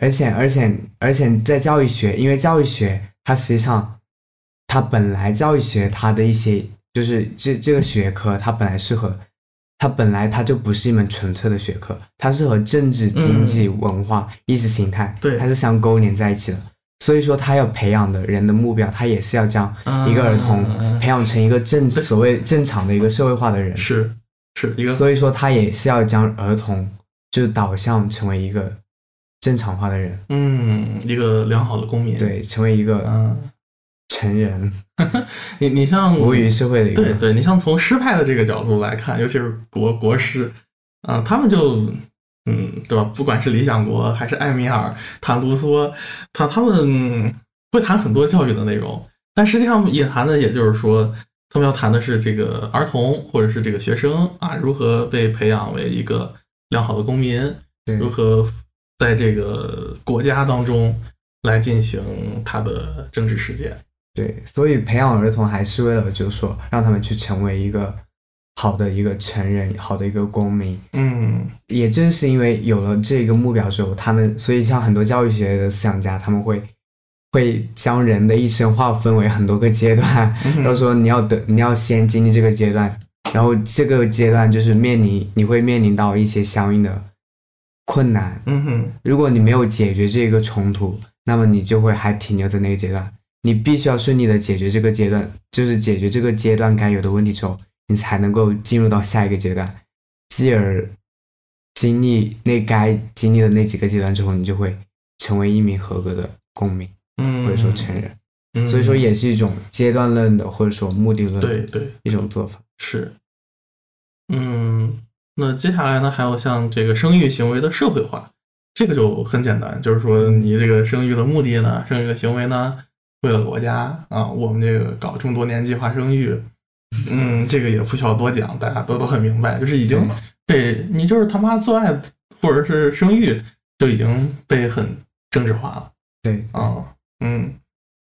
而且而且而且在教育学，因为教育学它实际上它本来教育学它的一些就是这这个学科它本来是和它本来它就不是一门纯粹的学科，它是和政治、经济、文化、意识形态对它是相勾连在一起的。所以说，他要培养的人的目标，他也是要将一个儿童嗯培养成一个正所谓正常的一个社会化的人。是是一个所以说，他也是要将儿童就是导向成为一个正常化的人。嗯一个良好的公民。，对，成为一个嗯，成人，你你像服务于社会的一个。对对，你像从诗派的这个角度来看，尤其是国国诗，啊、他们就，嗯，对吧？不管是理想国还是艾米尔、谈卢梭，他他们会谈很多教育的内容，但实际上隐含的也就是说，他们要谈的是这个儿童或者是这个学生啊，如何被培养为一个良好的公民，如何在这个国家当中来进行他的政治实践。对，所以培养儿童还是为了，就是说让他们去成为一个好的一个成人，好的一个公民。嗯也正是因为有了这个目标之后，他们所以像很多教育学的思想家，他们会会将人的一生划分为很多个阶段，嗯哼都说你要等，你要先经历这个阶段，然后这个阶段就是面临你会面临到一些相应的困难。嗯哼，如果你没有解决这个冲突，那么你就会还停留在那个阶段。你必须要顺利的解决这个阶段，就是解决这个阶段该有的问题之后，你才能够进入到下一个阶段，继而经历那该经历的那几个阶段之后，你就会成为一名合格的公民嗯，或者说成人。嗯所以说，也是一种阶段论的或者说目的论的对对一种做法。是，嗯，那接下来呢，还有像这个生育行为的社会化，这个就很简单，就是说你这个生育的目的呢，生育的行为呢，为了国家啊，我们这个搞这么多年计划生育，嗯，这个也不需要多讲，大家都都很明白，就是已经被你就是他妈做爱或者是生育就已经被很政治化了。对，啊，嗯，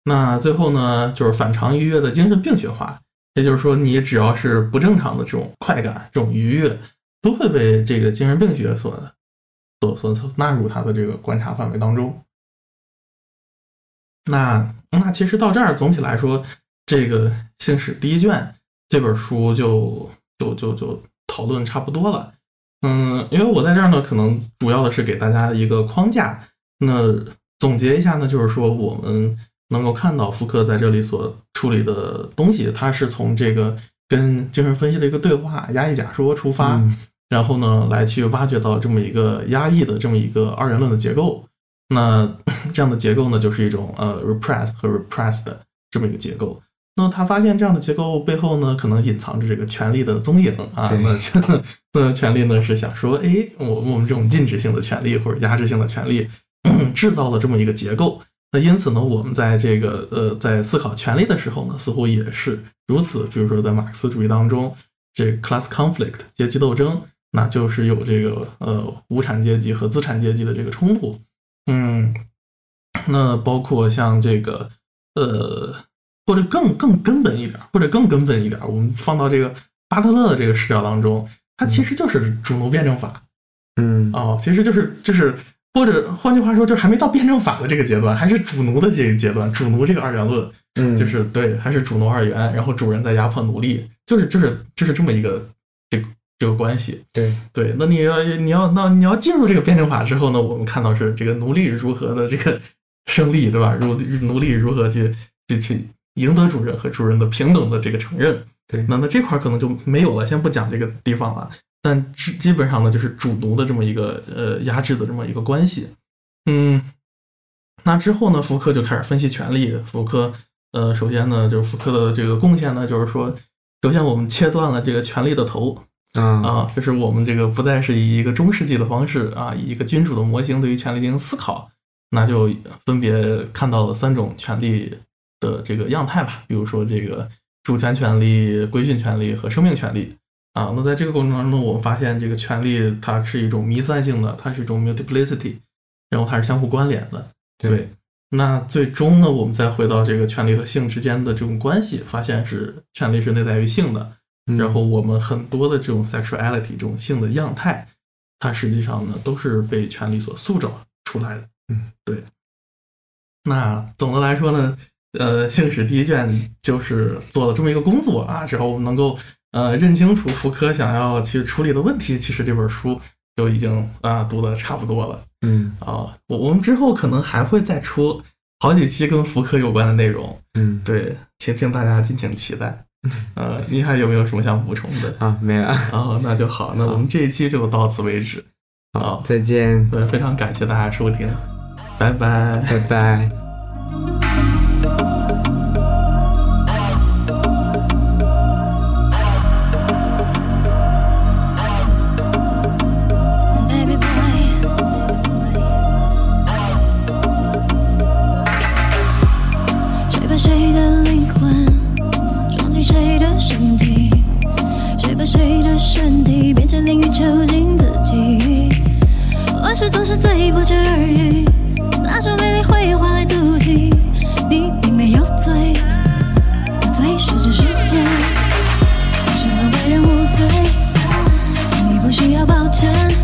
那最后呢，就是反常愉悦的精神病学化，也就是说，你只要是不正常的这种快感、这种愉悦，都会被这个精神病学所所所所纳入他的这个观察范围当中。那那其实到这儿，总体来说，这个《性史》第一卷这本书就就就就讨论差不多了。嗯，因为我在这儿呢，可能主要的是给大家一个框架。那总结一下呢，就是说我们能够看到福克在这里所处理的东西，他是从这个跟精神分析的一个对话、压抑假说出发，然后呢来去挖掘到这么一个压抑的这么一个二元论的结构。那 这样的结构呢，就是一种呃 repressed 和 repressed 这么一个结构。那他发现这样的结构背后呢，可能隐藏着这个权力的踪影啊。那那权力呢是想说，哎，我我们这种禁止性的权利或者压制性的权利，制造了这么一个结构。那因此呢，我们在这个呃在思考权力的时候呢，似乎也是如此。比如说在马克思主义当中，这 class conflict 阶级斗争，那就是有这个呃无产阶级和资产阶级的这个冲突。嗯，那包括像这个，呃，或者更更根本一点，或者更根本一点，我们放到这个巴特勒的这个视角当中，它其实就是主奴辩证法。嗯，哦，其实就是就是，或者换句话说，就还没到辩证法的这个阶段，还是主奴的这个阶段，主奴这个二元论，嗯，就是对，还是主奴二元，然后主人在压迫奴隶，就是就是就是这么一个这个。这个关系，对对，那你要你要那你要进入这个辩证法之后呢，我们看到是这个奴隶如何的这个 胜利，对吧？如奴隶如何去去去赢得主人和主人的平等的这个承认，对，那那这块可能就没有了，先不讲这个地方了。但基基本上呢，就是主奴的这么一个呃压制的这么一个关系。嗯，那之后呢，福柯就开始分析权力。福柯呃，首先呢，就是福柯的这个贡献呢，就是说，首先我们切断了这个权力的头。嗯啊，就是我们这个不再是以一个中世纪的方式啊，以一个君主的模型对于权力进行思考，那就分别看到了三种权力的这个样态吧。比如说这个主权权利、规训权利和生命权利啊。那在这个过程当中，我们发现这个权利它是一种弥散性的，它是一种 multiplicity，然后它是相互关联的。对，那最终呢，我们再回到这个权利和性之间的这种关系，发现是权利是内在于性的。然后我们很多的这种 sexuality 这种性的样态，它实际上呢都是被权利所塑造出来的。嗯，对。那总的来说呢，呃，《性史》第一卷就是做了这么一个工作啊，之后我们能够呃认清楚福柯想要去处理的问题，其实这本书就已经啊读的差不多了。嗯啊，我我们之后可能还会再出好几期跟福柯有关的内容。嗯，对，请请大家敬请期待。呃，你还有没有什么想补充的啊？没了。哦，那就好，那我们这一期就到此为止。好，再见。对，非常感谢大家收听，拜拜，拜拜。要抱歉